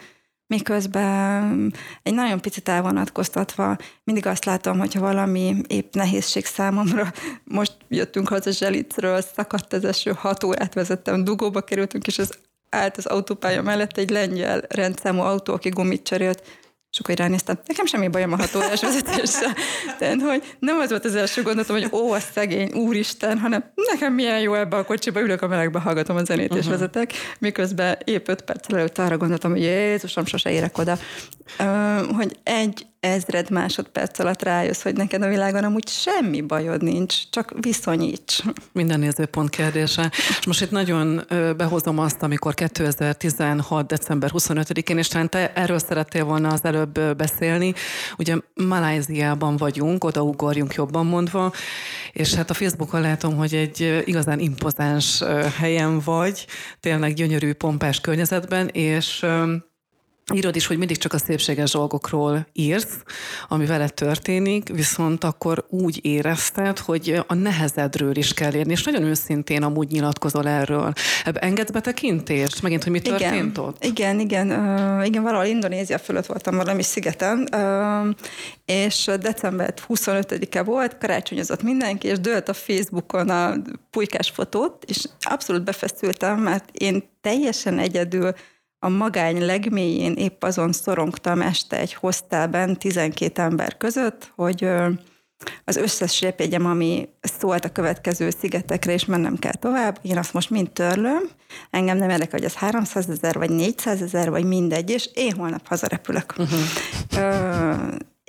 miközben egy nagyon picit elvonatkoztatva mindig azt látom, hogyha valami épp nehézség számomra, most jöttünk haza Zselicről, szakadt az eső, hat órát vezettem, dugóba kerültünk, és az állt az autópálya mellett egy lengyel rendszámú autó, aki gumit cserélt, és akkor ránéztem, nekem semmi bajom a hatórás vezetéssel. Tehát, hogy nem az volt az első gondolatom, hogy ó, a szegény, úristen, hanem nekem milyen jó ebbe a kocsiba, ülök a melegbe, hallgatom a zenét uh-huh. és vezetek, miközben épp öt perc előtt arra gondoltam, hogy Jézusom, sose érek oda. hogy egy ezred másodperc alatt rájössz, hogy neked a világon amúgy semmi bajod nincs, csak viszonyíts. Minden nézőpont kérdése. És most itt nagyon behozom azt, amikor 2016. december 25-én, és talán te erről szerettél volna az előbb beszélni. Ugye Maláziában vagyunk, odaugorjunk jobban mondva, és hát a Facebookon látom, hogy egy igazán impozáns helyen vagy, tényleg gyönyörű, pompás környezetben, és írod is, hogy mindig csak a szépséges dolgokról írsz, ami veled történik, viszont akkor úgy érezted, hogy a nehezedről is kell érni, és nagyon őszintén amúgy nyilatkozol erről. Ebbe engedsz betekintést? Megint, hogy mi történt igen, ott? Igen, igen, uh, igen, valahol Indonézia fölött voltam valami szigeten, uh, és december 25-e volt, karácsonyozott mindenki, és dőlt a Facebookon a pulykás fotót, és abszolút befeszültem, mert én teljesen egyedül a magány legmélyén épp azon szorongtam este egy hostelben 12 ember között, hogy az összes repjegyem, ami szólt a következő szigetekre, és mennem kell tovább, én azt most mind törlöm, engem nem érdekel, hogy ez 300 ezer, vagy 400 ezer, vagy mindegy, és én holnap hazarepülök. Uh-huh. Ö,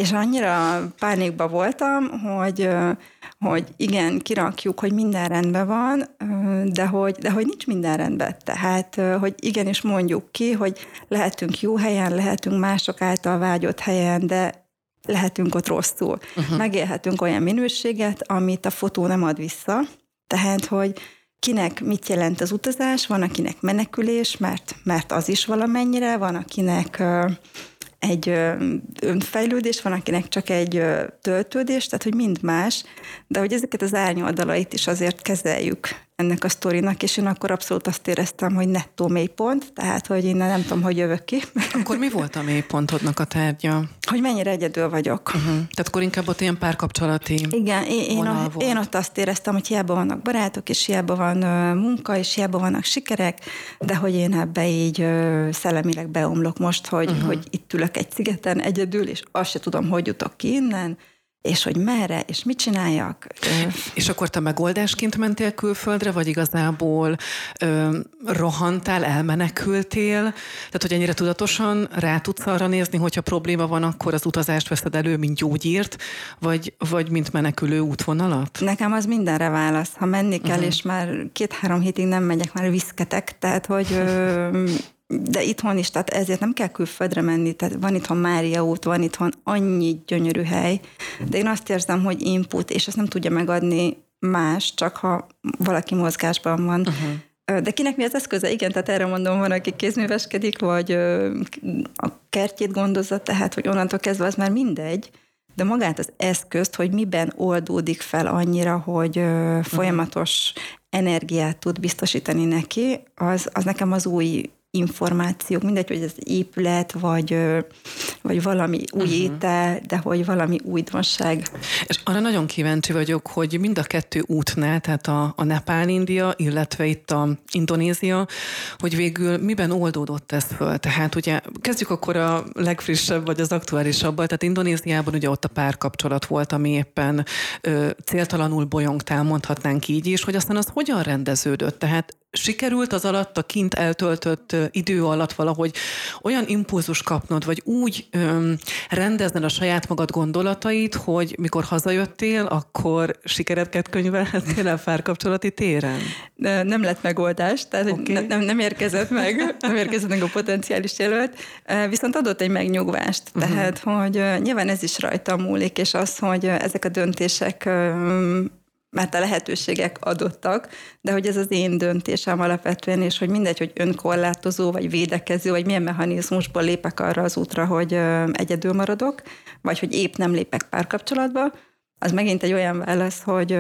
és annyira pánikba voltam, hogy, hogy igen, kirakjuk, hogy minden rendben van, de hogy, de hogy nincs minden rendben. Tehát, hogy igenis mondjuk ki, hogy lehetünk jó helyen, lehetünk mások által vágyott helyen, de lehetünk ott rosszul. Uh-huh. Megélhetünk olyan minőséget, amit a fotó nem ad vissza. Tehát, hogy kinek mit jelent az utazás, van akinek menekülés, mert, mert az is valamennyire, van akinek egy önfejlődés, van akinek csak egy töltődés, tehát hogy mind más, de hogy ezeket az árnyoldalait is azért kezeljük ennek a sztorinak, és én akkor abszolút azt éreztem, hogy nettó mélypont, tehát hogy én nem tudom, hogy jövök ki. Akkor mi volt a mélypontodnak a tárgya? Hogy mennyire egyedül vagyok. Uh-huh. Tehát akkor inkább ott ilyen párkapcsolati Igen, én, én, a, én ott azt éreztem, hogy hiába vannak barátok, és hiába van munka, és hiába vannak sikerek, de hogy én ebbe így szellemileg beomlok most, hogy, uh-huh. hogy itt ülök egy szigeten egyedül, és azt se tudom, hogy jutok ki innen, és hogy merre, és mit csináljak. És akkor te megoldásként mentél külföldre, vagy igazából ö, rohantál, elmenekültél? Tehát, hogy ennyire tudatosan rá tudsz arra nézni, hogyha probléma van, akkor az utazást veszed elő, mint gyógyírt, vagy, vagy mint menekülő útvonalat? Nekem az mindenre válasz. Ha menni kell, uh-huh. és már két-három hétig nem megyek, már viszketek, tehát, hogy ö, de itthon is, tehát ezért nem kell külföldre menni, tehát van itthon Mária út, van itthon annyi gyönyörű hely, de én azt érzem, hogy input, és ezt nem tudja megadni más, csak ha valaki mozgásban van. Uh-huh. De kinek mi az eszköze? Igen, tehát erre mondom, van, aki kézműveskedik, vagy a kertjét gondozza, tehát, hogy onnantól kezdve az már mindegy, de magát az eszközt, hogy miben oldódik fel annyira, hogy folyamatos energiát tud biztosítani neki, az, az nekem az új információk, mindegy, hogy ez épület, vagy, vagy valami új uh-huh. étel, de hogy valami újdonság. És arra nagyon kíváncsi vagyok, hogy mind a kettő útnál, tehát a, a Nepál-India, illetve itt a Indonézia, hogy végül miben oldódott ez föl? Tehát ugye kezdjük akkor a legfrissebb, vagy az aktuálisabbal, tehát Indonéziában ugye ott a párkapcsolat volt, ami éppen ö, céltalanul bolyongtál, mondhatnánk így is, hogy aztán az hogyan rendeződött? Tehát sikerült az alatt, a kint eltöltött idő alatt valahogy olyan impulzus kapnod, vagy úgy öm, rendezned a saját magad gondolatait, hogy mikor hazajöttél, akkor sikereket könyvelhettél a párkapcsolati téren? De nem lett megoldás, tehát okay. ne, nem, nem érkezett meg, nem érkezett meg a potenciális jelölt, viszont adott egy megnyugvást, uh-huh. tehát, hogy nyilván ez is rajta múlik, és az, hogy ezek a döntések mert a lehetőségek adottak, de hogy ez az én döntésem alapvetően, és hogy mindegy, hogy önkorlátozó, vagy védekező, vagy milyen mechanizmusból lépek arra az útra, hogy egyedül maradok, vagy hogy épp nem lépek párkapcsolatba, az megint egy olyan válasz, hogy,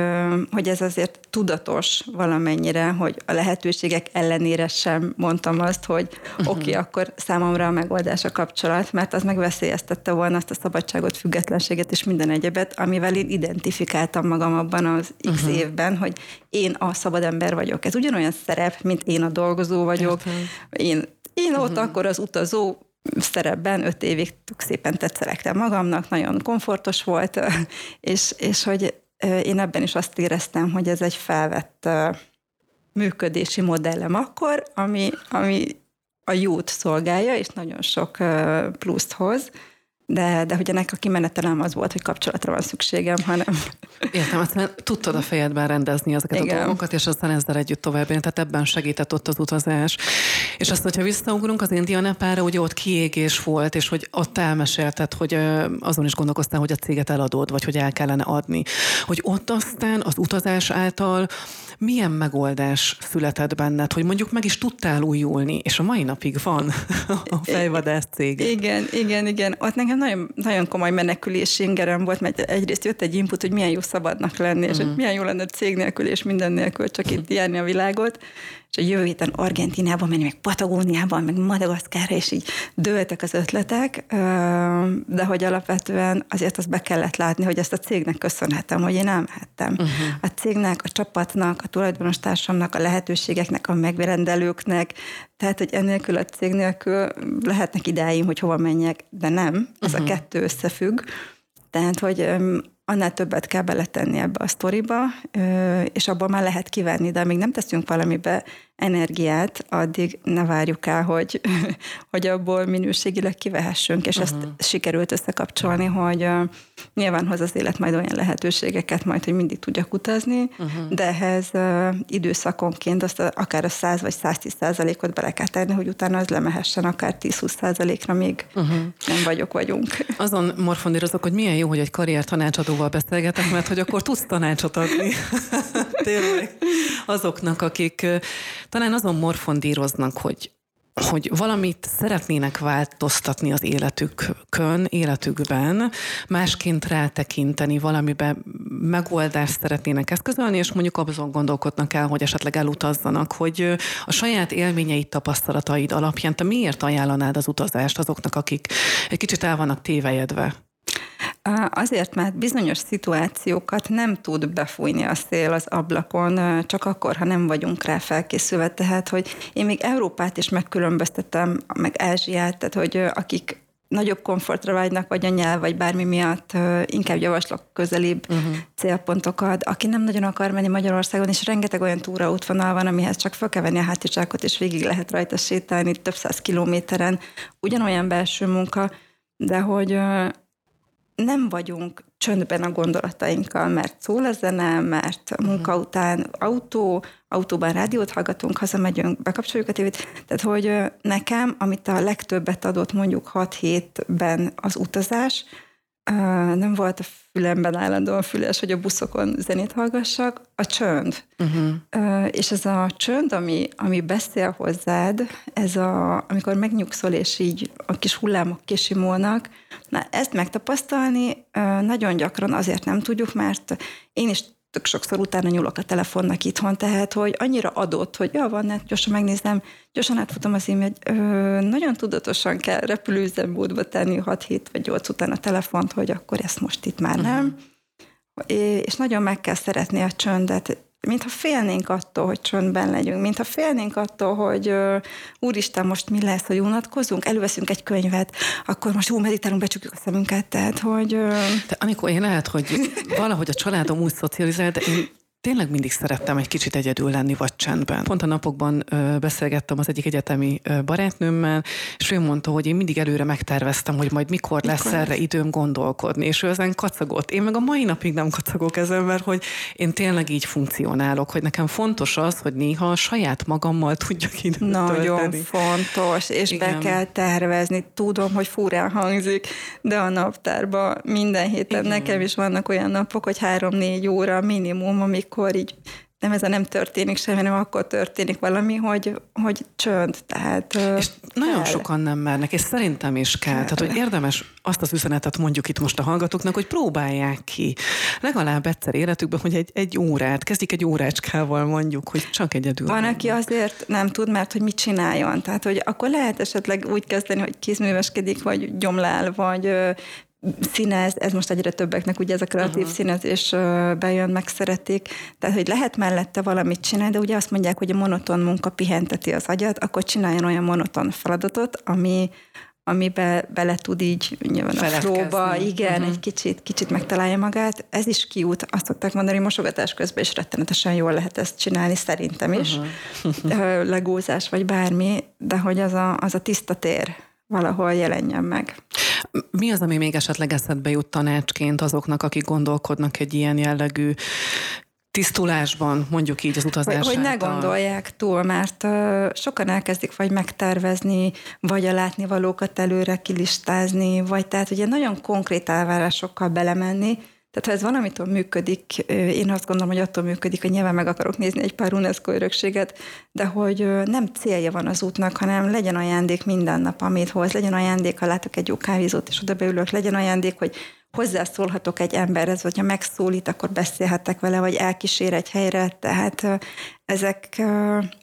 hogy ez azért tudatos valamennyire, hogy a lehetőségek ellenére sem mondtam azt, hogy uh-huh. oké, okay, akkor számomra a megoldás a kapcsolat, mert az megveszélyeztette volna azt a szabadságot, függetlenséget és minden egyebet, amivel én identifikáltam magam abban az x uh-huh. évben, hogy én a szabad ember vagyok. Ez ugyanolyan szerep, mint én a dolgozó vagyok. Értem. Én, én ott uh-huh. akkor az utazó szerepben öt évig szépen tetszelektem magamnak, nagyon komfortos volt, és, és hogy én ebben is azt éreztem, hogy ez egy felvett működési modellem akkor, ami, ami a jót szolgálja, és nagyon sok pluszt hoz, de, de hogy ennek a kimenete nem az volt, hogy kapcsolatra van szükségem, hanem... Értem, aztán tudtad a fejedben rendezni ezeket Igen. a dolgokat, és aztán ezzel együtt tovább tehát ebben segített ott az utazás. És azt, hogyha visszaugrunk az India Nepára, ugye ott kiégés volt, és hogy ott elmesélted, hogy azon is gondolkoztál, hogy a céget eladod, vagy hogy el kellene adni. Hogy ott aztán az utazás által milyen megoldás született benned, hogy mondjuk meg is tudtál újulni, és a mai napig van a fejvadász cég. Igen, igen, igen. Ott nekem nagyon, nagyon komoly menekülési ingerem volt, mert egyrészt jött egy input, hogy milyen jó szabadnak lenni, és hogy mhm. milyen jó lenne cég nélkül és minden nélkül csak itt járni a világot és a jövő héten Argentinában menni, meg Patagóniában, meg Madagaszkára, és így dőltek az ötletek, de hogy alapvetően azért azt be kellett látni, hogy ezt a cégnek köszönhetem, hogy én elmehettem. Uh-huh. A cégnek, a csapatnak, a tulajdonos társamnak, a lehetőségeknek, a megrendelőknek, tehát, hogy ennélkül a cég nélkül lehetnek idáim, hogy hova menjek, de nem. Ez uh-huh. a kettő összefügg. Tehát, hogy annál többet kell beletenni ebbe a sztoriba, és abban már lehet kivenni, de amíg nem teszünk valamibe energiát, addig ne várjuk el, hogy, hogy abból minőségileg kivehessünk, és uh-huh. ezt sikerült összekapcsolni, hogy nyilván hoz az élet majd olyan lehetőségeket, majd, hogy mindig tudjak utazni, uh-huh. de ehhez időszakonként azt akár a 100 vagy 110 százalékot bele kell tenni, hogy utána az lemehessen akár 10-20 százalékra még uh-huh. nem vagyok, vagyunk. Azon morfondírozok, hogy milyen jó, hogy egy karrier tanácsadóval beszélgetek, mert hogy akkor tudsz tanácsot adni. Tényleg. Azoknak, akik talán azon morfondíroznak, hogy hogy valamit szeretnének változtatni az életükön, életükben, másként rátekinteni, valamiben megoldást szeretnének eszközölni, és mondjuk azon gondolkodnak el, hogy esetleg elutazzanak, hogy a saját élményeid, tapasztalataid alapján te miért ajánlanád az utazást azoknak, akik egy kicsit el vannak tévejedve? Azért, mert bizonyos szituációkat nem tud befújni a szél az ablakon, csak akkor, ha nem vagyunk rá felkészülve. Tehát, hogy én még Európát is megkülönböztetem, meg Ázsiát, tehát, hogy akik nagyobb komfortra vágynak, vagy a nyelv, vagy bármi miatt inkább javaslok közelibb uh-huh. célpontokat. Aki nem nagyon akar menni Magyarországon, és rengeteg olyan túraútvonal van, amihez csak fel kell venni a hátizsákot, és végig lehet rajta sétálni több száz kilométeren. Ugyanolyan belső munka, de hogy nem vagyunk csöndben a gondolatainkkal, mert szól a zene, mert munka mhm. után autó, autóban rádiót hallgatunk, hazamegyünk, bekapcsoljuk a tévét. Tehát, hogy nekem, amit a legtöbbet adott mondjuk 6 hétben az utazás, nem volt a fülemben állandóan füles, hogy a buszokon zenét hallgassak, a csönd. Uh-huh. És ez a csönd, ami, ami beszél hozzád, ez a, amikor megnyugszol, és így a kis hullámok kisimulnak, na ezt megtapasztalni nagyon gyakran azért nem tudjuk, mert én is tök sokszor utána nyúlok a telefonnak itthon, tehát, hogy annyira adott, hogy ja, van net, gyorsan megnézem, gyorsan átfutom az e nagyon tudatosan kell repülőüzemmódba tenni 6 hét vagy 8 után a telefont, hogy akkor ezt most itt már nem. Uh-huh. És nagyon meg kell szeretni a csöndet, mintha félnénk attól, hogy csöndben legyünk, mintha félnénk attól, hogy uh, úristen, most mi lesz, hogy unatkozunk, előveszünk egy könyvet, akkor most ú, meditálunk, becsukjuk a szemünket, tehát, hogy... Uh... De amikor én lehet, hogy valahogy a családom úgy szocializál, de én tényleg mindig szerettem egy kicsit egyedül lenni, vagy csendben. Pont a napokban ö, beszélgettem az egyik egyetemi ö, barátnőmmel, és ő mondta, hogy én mindig előre megterveztem, hogy majd mikor, mikor lesz erre időm gondolkodni, és ő ezen kacagott. Én meg a mai napig nem kacagok ezen, mert hogy én tényleg így funkcionálok, hogy nekem fontos az, hogy néha a saját magammal tudjak időt Nagyon tölteni. fontos, és Igen. be kell tervezni. Tudom, hogy furán hangzik, de a naptárban minden héten Igen. nekem is vannak olyan napok, hogy három-négy óra minimum, amikor így nem ez a nem történik semmi, hanem akkor történik valami, hogy, hogy csönd. Tehát, És nagyon kell. sokan nem mernek, és szerintem is kell. kell. Tehát, hogy érdemes azt az üzenetet mondjuk itt most a hallgatóknak, hogy próbálják ki. Legalább egyszer életükben, hogy egy, egy órát, kezdik egy órácskával mondjuk, hogy csak egyedül. Van, aki azért nem tud, mert hogy mit csináljon. Tehát, hogy akkor lehet esetleg úgy kezdeni, hogy kézműveskedik, vagy gyomlál, vagy színez, ez most egyre többeknek ugye ez a kreatív uh-huh. színezés bejön, megszeretik. Tehát, hogy lehet mellette valamit csinálni, de ugye azt mondják, hogy a monoton munka pihenteti az agyat, akkor csináljon olyan monoton feladatot, ami, amibe bele tud így nyilván a flóba, igen, Mhm. uh-huh. egy kicsit, kicsit megtalálja magát. Ez is kiút. Azt szokták mondani, hogy mosogatás közben is rettenetesen jól lehet ezt csinálni, szerintem is. Uh-huh. Legózás vagy bármi, de hogy az a, az a tiszta tér valahol jelenjen meg. Mi az, ami még esetleg eszedbe jut tanácsként azoknak, akik gondolkodnak egy ilyen jellegű tisztulásban, mondjuk így az utazás Hogy, hogy ne gondolják túl, mert uh, sokan elkezdik vagy megtervezni, vagy a látnivalókat előre kilistázni, vagy tehát ugye nagyon konkrét elvárásokkal belemenni, tehát ha ez valamitől működik, én azt gondolom, hogy attól működik, hogy nyilván meg akarok nézni egy pár UNESCO örökséget, de hogy nem célja van az útnak, hanem legyen ajándék minden nap, amit hoz, legyen ajándék, ha látok egy jó kávézót, és oda beülök, legyen ajándék, hogy hozzászólhatok egy emberhez, vagy ha megszólít, akkor beszélhetek vele, vagy elkísér egy helyre, tehát ezek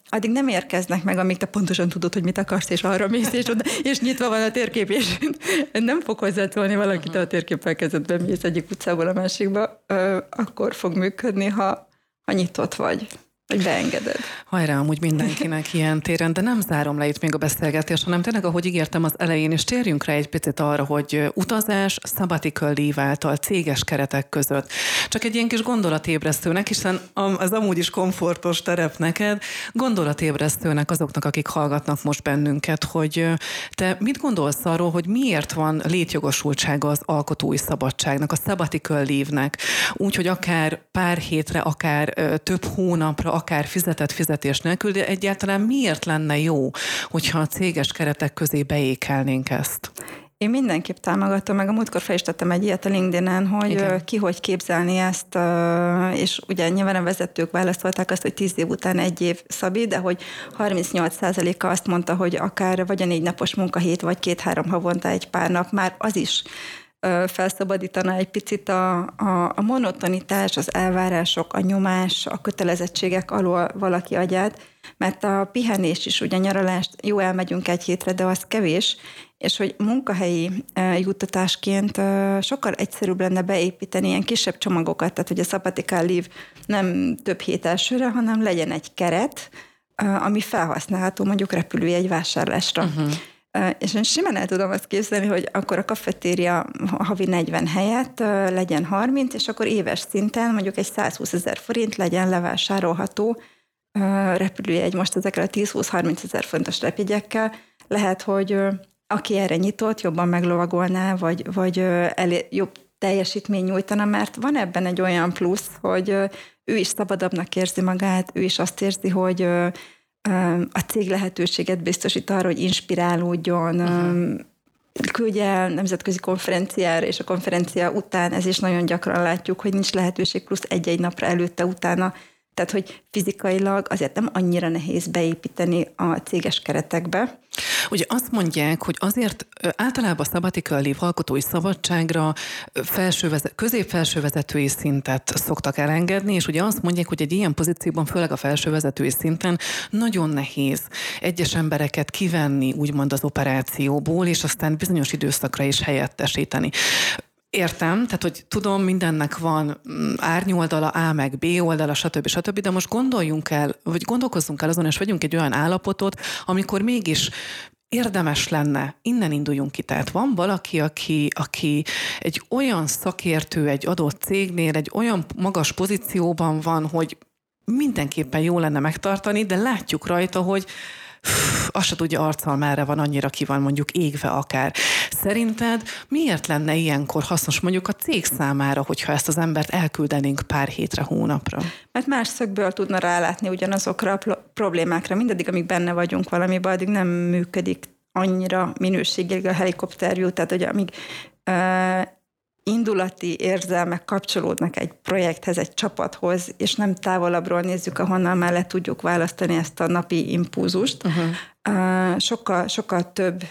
addig nem érkeznek meg, amíg te pontosan tudod, hogy mit akarsz, és arra mész, és, oda, és nyitva van a térkép, és nem fog hozzászólni valakit, ha a térképpel kezedben mész egyik utcából a másikba, akkor fog működni, ha, ha nyitott vagy, vagy beengeded. Hajrá, amúgy mindenkinek ilyen téren, de nem zárom le itt még a beszélgetést, hanem tényleg, ahogy ígértem az elején, és térjünk rá egy picit arra, hogy utazás sabbatical leave által céges keretek között. Csak egy ilyen kis gondolatébresztőnek, hiszen az amúgy is komfortos terep neked, gondolatébresztőnek azoknak, akik hallgatnak most bennünket, hogy te mit gondolsz arról, hogy miért van létjogosultsága az alkotói szabadságnak, a sabbatical leave-nek, úgyhogy akár pár hétre, akár több hónapra, akár fizetett fizetés nélkül, de egyáltalán miért lenne jó, hogyha a céges keretek közé beékelnénk ezt? Én mindenképp támogatom, meg a múltkor fel is tettem egy ilyet a LinkedIn-en, hogy Igen. ki hogy képzelni ezt, és ugye nyilván a vezetők válaszolták azt, hogy 10 év után egy év szabi, de hogy 38%-a azt mondta, hogy akár vagy a négy napos munkahét, vagy két-három havonta egy pár nap, már az is ö, felszabadítana egy picit a, a, a monotonitás, az elvárások, a nyomás, a kötelezettségek alól valaki agyát, mert a pihenés is, ugye nyaralást, jó, elmegyünk egy hétre, de az kevés, és hogy munkahelyi juttatásként sokkal egyszerűbb lenne beépíteni ilyen kisebb csomagokat, tehát hogy a sabbatical leave nem több hét elsőre, hanem legyen egy keret, ami felhasználható mondjuk repülőjegy vásárlásra. Uh-huh. És én simán el tudom azt képzelni, hogy akkor a kafetéria havi 40 helyett legyen 30, és akkor éves szinten mondjuk egy 120 ezer forint legyen levásárolható repülőjegy most ezekkel a 10-20-30 ezer fontos repjegyekkel. Lehet, hogy aki erre nyitott, jobban meglovagolná, vagy, vagy elé, jobb teljesítmény nyújtana, mert van ebben egy olyan plusz, hogy ő is szabadabbnak érzi magát, ő is azt érzi, hogy a cég lehetőséget biztosít arra, hogy inspirálódjon, uh-huh. küldje el nemzetközi konferenciára, és a konferencia után, ez is nagyon gyakran látjuk, hogy nincs lehetőség plusz egy-egy napra előtte, utána, tehát hogy fizikailag azért nem annyira nehéz beépíteni a céges keretekbe. Ugye azt mondják, hogy azért általában a sabbatical leave alkotói szabadságra felsővezet, közép-felső vezetői szintet szoktak elengedni, és ugye azt mondják, hogy egy ilyen pozícióban, főleg a felső vezetői szinten nagyon nehéz egyes embereket kivenni, úgymond az operációból, és aztán bizonyos időszakra is helyettesíteni. Értem, tehát hogy tudom, mindennek van mm, árnyoldala, A meg B oldala, stb. stb. De most gondoljunk el, vagy gondolkozzunk el azon, és vegyünk egy olyan állapotot, amikor mégis érdemes lenne, innen induljunk ki. Tehát van valaki, aki, aki egy olyan szakértő egy adott cégnél, egy olyan magas pozícióban van, hogy mindenképpen jó lenne megtartani, de látjuk rajta, hogy azt se tudja arccal merre van, annyira ki van mondjuk égve akár. Szerinted miért lenne ilyenkor hasznos mondjuk a cég számára, hogyha ezt az embert elküldenénk pár hétre, hónapra? Mert más szögből tudna rálátni ugyanazokra a problémákra. Mindaddig, amíg benne vagyunk valamiben, addig nem működik annyira minőségileg a helikopterjú, tehát hogy amíg indulati érzelmek kapcsolódnak egy projekthez, egy csapathoz, és nem távolabbról nézzük, ahonnan le tudjuk választani ezt a napi impulzust, uh-huh. sokkal, sokkal több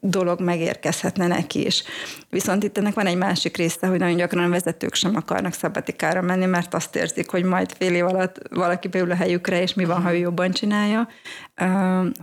dolog megérkezhetne neki is. Viszont itt ennek van egy másik része, hogy nagyon gyakran a vezetők sem akarnak szabatikára menni, mert azt érzik, hogy majd fél év alatt valaki beül a helyükre, és mi van, ha ő jobban csinálja.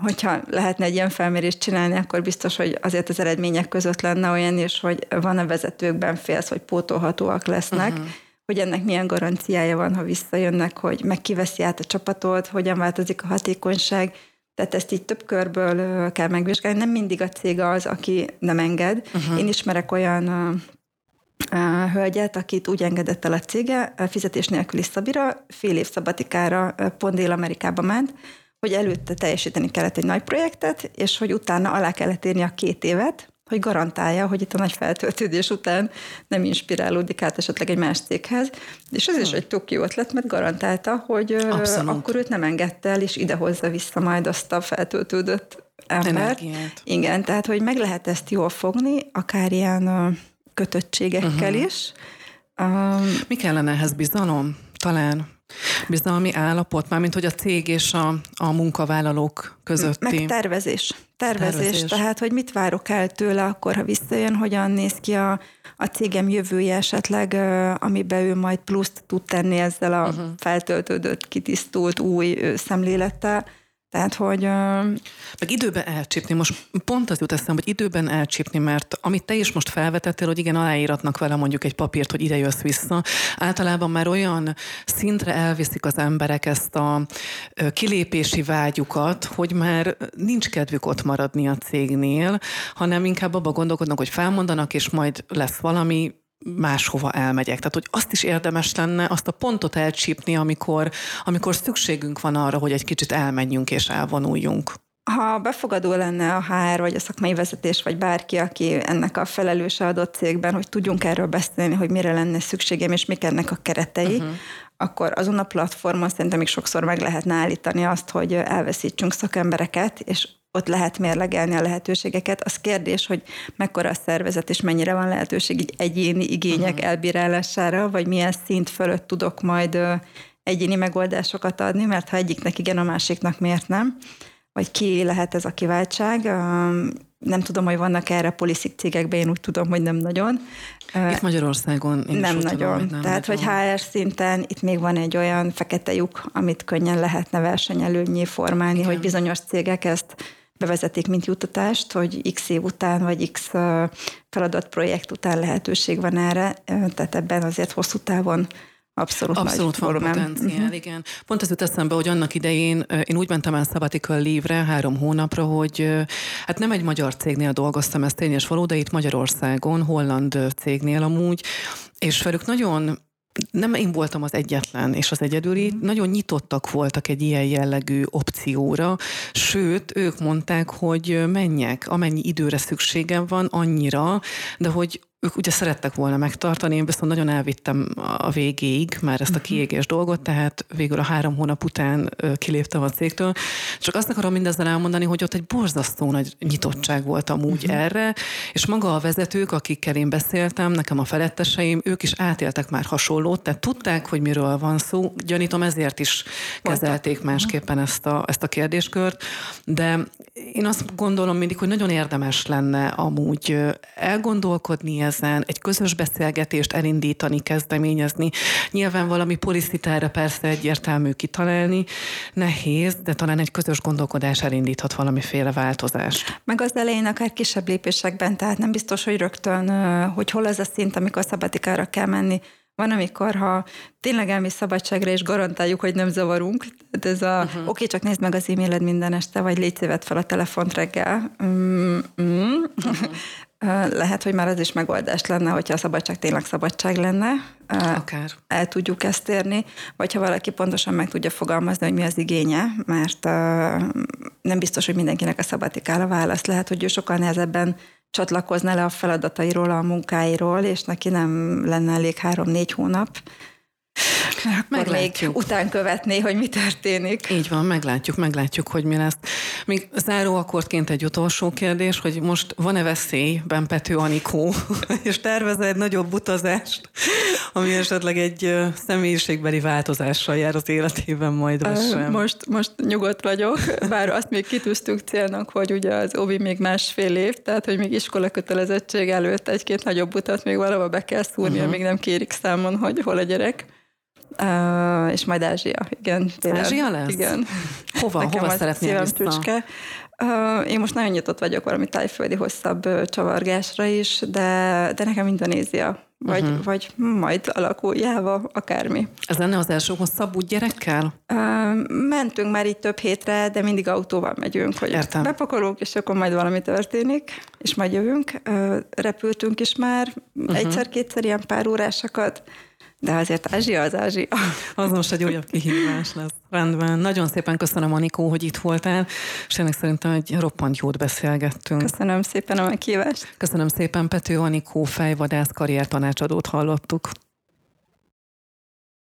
Hogyha lehetne egy ilyen felmérést csinálni, akkor biztos, hogy azért az eredmények között lenne olyan is, hogy van a vezetőkben félsz, hogy pótolhatóak lesznek, uh-huh hogy ennek milyen garanciája van, ha visszajönnek, hogy meg kiveszi át a csapatot, hogyan változik a hatékonyság, tehát ezt így több körből kell megvizsgálni. Nem mindig a cég az, aki nem enged. Uh-huh. Én ismerek olyan hölgyet, akit úgy engedett el a cége, fizetés nélküli szabira, fél év szabatikára pont Dél-Amerikába ment, hogy előtte teljesíteni kellett egy nagy projektet, és hogy utána alá kellett érni a két évet, hogy garantálja, hogy itt a nagy feltöltődés után nem inspirálódik át esetleg egy más céghez. És ez hmm. is egy tök jó ötlet, mert garantálta, hogy Abszolút. akkor őt nem engedte el, és idehozza vissza majd azt a feltöltődött embert. Energiát. Igen, tehát hogy meg lehet ezt jól fogni, akár ilyen kötöttségekkel uh-huh. is. Um, Mi kellene ehhez bizalom? Talán Bizalmi állapot, mármint hogy a cég és a, a munkavállalók közötti. Meg tervezés. tervezés. Tervezés. Tehát, hogy mit várok el tőle akkor, ha visszajön, hogyan néz ki a, a cégem jövője esetleg, amiben ő majd pluszt tud tenni ezzel a uh-huh. feltöltődött, kitisztult új szemlélettel tehát, hogy... Meg időben elcsípni. Most pont az jut eszem, hogy időben elcsípni, mert amit te is most felvetettél, hogy igen, aláíratnak vele mondjuk egy papírt, hogy ide jössz vissza, általában már olyan szintre elviszik az emberek ezt a kilépési vágyukat, hogy már nincs kedvük ott maradni a cégnél, hanem inkább abba gondolkodnak, hogy felmondanak, és majd lesz valami, máshova elmegyek. Tehát, hogy azt is érdemes lenne azt a pontot elcsípni, amikor, amikor szükségünk van arra, hogy egy kicsit elmenjünk és elvonuljunk. Ha befogadó lenne a HR, vagy a szakmai vezetés, vagy bárki, aki ennek a felelőse adott cégben, hogy tudjunk erről beszélni, hogy mire lenne szükségem, és mik ennek a keretei, uh-huh. akkor azon a platformon szerintem még sokszor meg lehetne állítani azt, hogy elveszítsünk szakembereket, és ott lehet mérlegelni a lehetőségeket. Az kérdés, hogy mekkora a szervezet, és mennyire van lehetőség így egyéni igények uh-huh. elbírálására, vagy milyen szint fölött tudok majd egyéni megoldásokat adni, mert ha egyiknek igen, a másiknak miért nem, vagy ki lehet ez a kiváltság. Nem tudom, hogy vannak erre poliszik cégekben, én úgy tudom, hogy nem nagyon. Itt Magyarországon én nem nagyon. Tudom, nem Tehát, nagyon. hogy HR szinten itt még van egy olyan fekete lyuk, amit könnyen lehetne versenyelőnyé formálni, Igen. hogy bizonyos cégek ezt bevezetik, mint juttatást, hogy x év után, vagy x feladat projekt után lehetőség van erre, tehát ebben azért hosszú távon Abszolút, Abszolút van volumen. potenciál, uh-huh. igen. Pont ez jut eszembe, hogy annak idején én úgy mentem el sabbatical leave három hónapra, hogy hát nem egy magyar cégnél dolgoztam, ez tényes való, de itt Magyarországon, holland cégnél amúgy, és velük nagyon nem én voltam az egyetlen és az egyedüli, mm. nagyon nyitottak voltak egy ilyen jellegű opcióra, sőt, ők mondták, hogy menjek, amennyi időre szükségem van, annyira, de hogy ők ugye szerettek volna megtartani, én viszont nagyon elvittem a végéig már ezt a mhm. kiégés dolgot, tehát végül a három hónap után kiléptem a cégtől. Csak azt akarom mindezzel elmondani, hogy ott egy borzasztó nagy nyitottság volt amúgy uh-huh. erre, és maga a vezetők, akikkel én beszéltem, nekem a feletteseim, ők is átéltek már hasonlót, tehát tudták, hogy miről van szó. Gyanítom ezért is kezelték másképpen ezt a, ezt a kérdéskört, de én azt gondolom mindig, hogy nagyon érdemes lenne amúgy elgondolkodni ezen, egy közös beszélgetést elindítani, kezdeményezni. Nyilván valami policitára persze egyértelmű kitalálni, nehéz, de talán egy közös gondolkodás elindíthat valamiféle változást. Meg az elején akár kisebb lépésekben, tehát nem biztos, hogy rögtön, hogy hol az a szint, amikor szabatikára kell menni, Van, amikor, ha tényleg elmész szabadságra, és garantáljuk, hogy nem zavarunk, tehát ez a, uh-huh. oké, okay, csak nézd meg az e-mailed minden este, vagy légy fel a telefont reggel. Mm, mm. Uh-huh. Lehet, hogy már ez is megoldás lenne, hogyha a szabadság tényleg szabadság lenne. Akár. El tudjuk ezt érni, vagy ha valaki pontosan meg tudja fogalmazni, hogy mi az igénye, mert nem biztos, hogy mindenkinek a szabatikál a válasz. Lehet, hogy ő sokkal nehezebben csatlakozna le a feladatairól, a munkáiról, és neki nem lenne elég három-négy hónap. Akkor még után követné, hogy mi történik. Így van, meglátjuk, meglátjuk, hogy mi lesz. Még záró akkordként egy utolsó kérdés, hogy most van-e veszélyben Pető Anikó, és tervez egy nagyobb utazást, ami esetleg egy személyiségbeli változással jár az életében majd, vagy sem? Most, most nyugodt vagyok, bár azt még kitűztük célnak, hogy ugye az OVI még másfél év, tehát hogy még iskola kötelezettség előtt egy-két nagyobb utat még valahol be kell szúrnia, uh-huh. még nem kérik számon, hogy hol a gyerek. Uh, és majd Ázsia, igen. Tényleg. Ázsia lesz? Igen. Hova, Nekem hova szeretnél vissza? Uh, én most nagyon nyitott vagyok valami tájföldi hosszabb uh, csavargásra is, de, de nekem Indonézia, vagy, uh-huh. vagy majd alakuljáva, akármi. Ez lenne az első hosszabb úgy gyerekkel? Uh, mentünk már így több hétre, de mindig autóval megyünk, hogy Értem. bepakolunk, és akkor majd valami történik, és majd jövünk. Uh, repültünk is már uh-huh. egyszer-kétszer ilyen pár órásakat, de azért Ázsia az Ázsia. Az most egy újabb kihívás lesz. Rendben. Nagyon szépen köszönöm, Anikó, hogy itt voltál, és ennek szerintem egy roppant jót beszélgettünk. Köszönöm szépen a meghívást. Köszönöm szépen, Pető Anikó fejvadász karriertanácsadót hallottuk.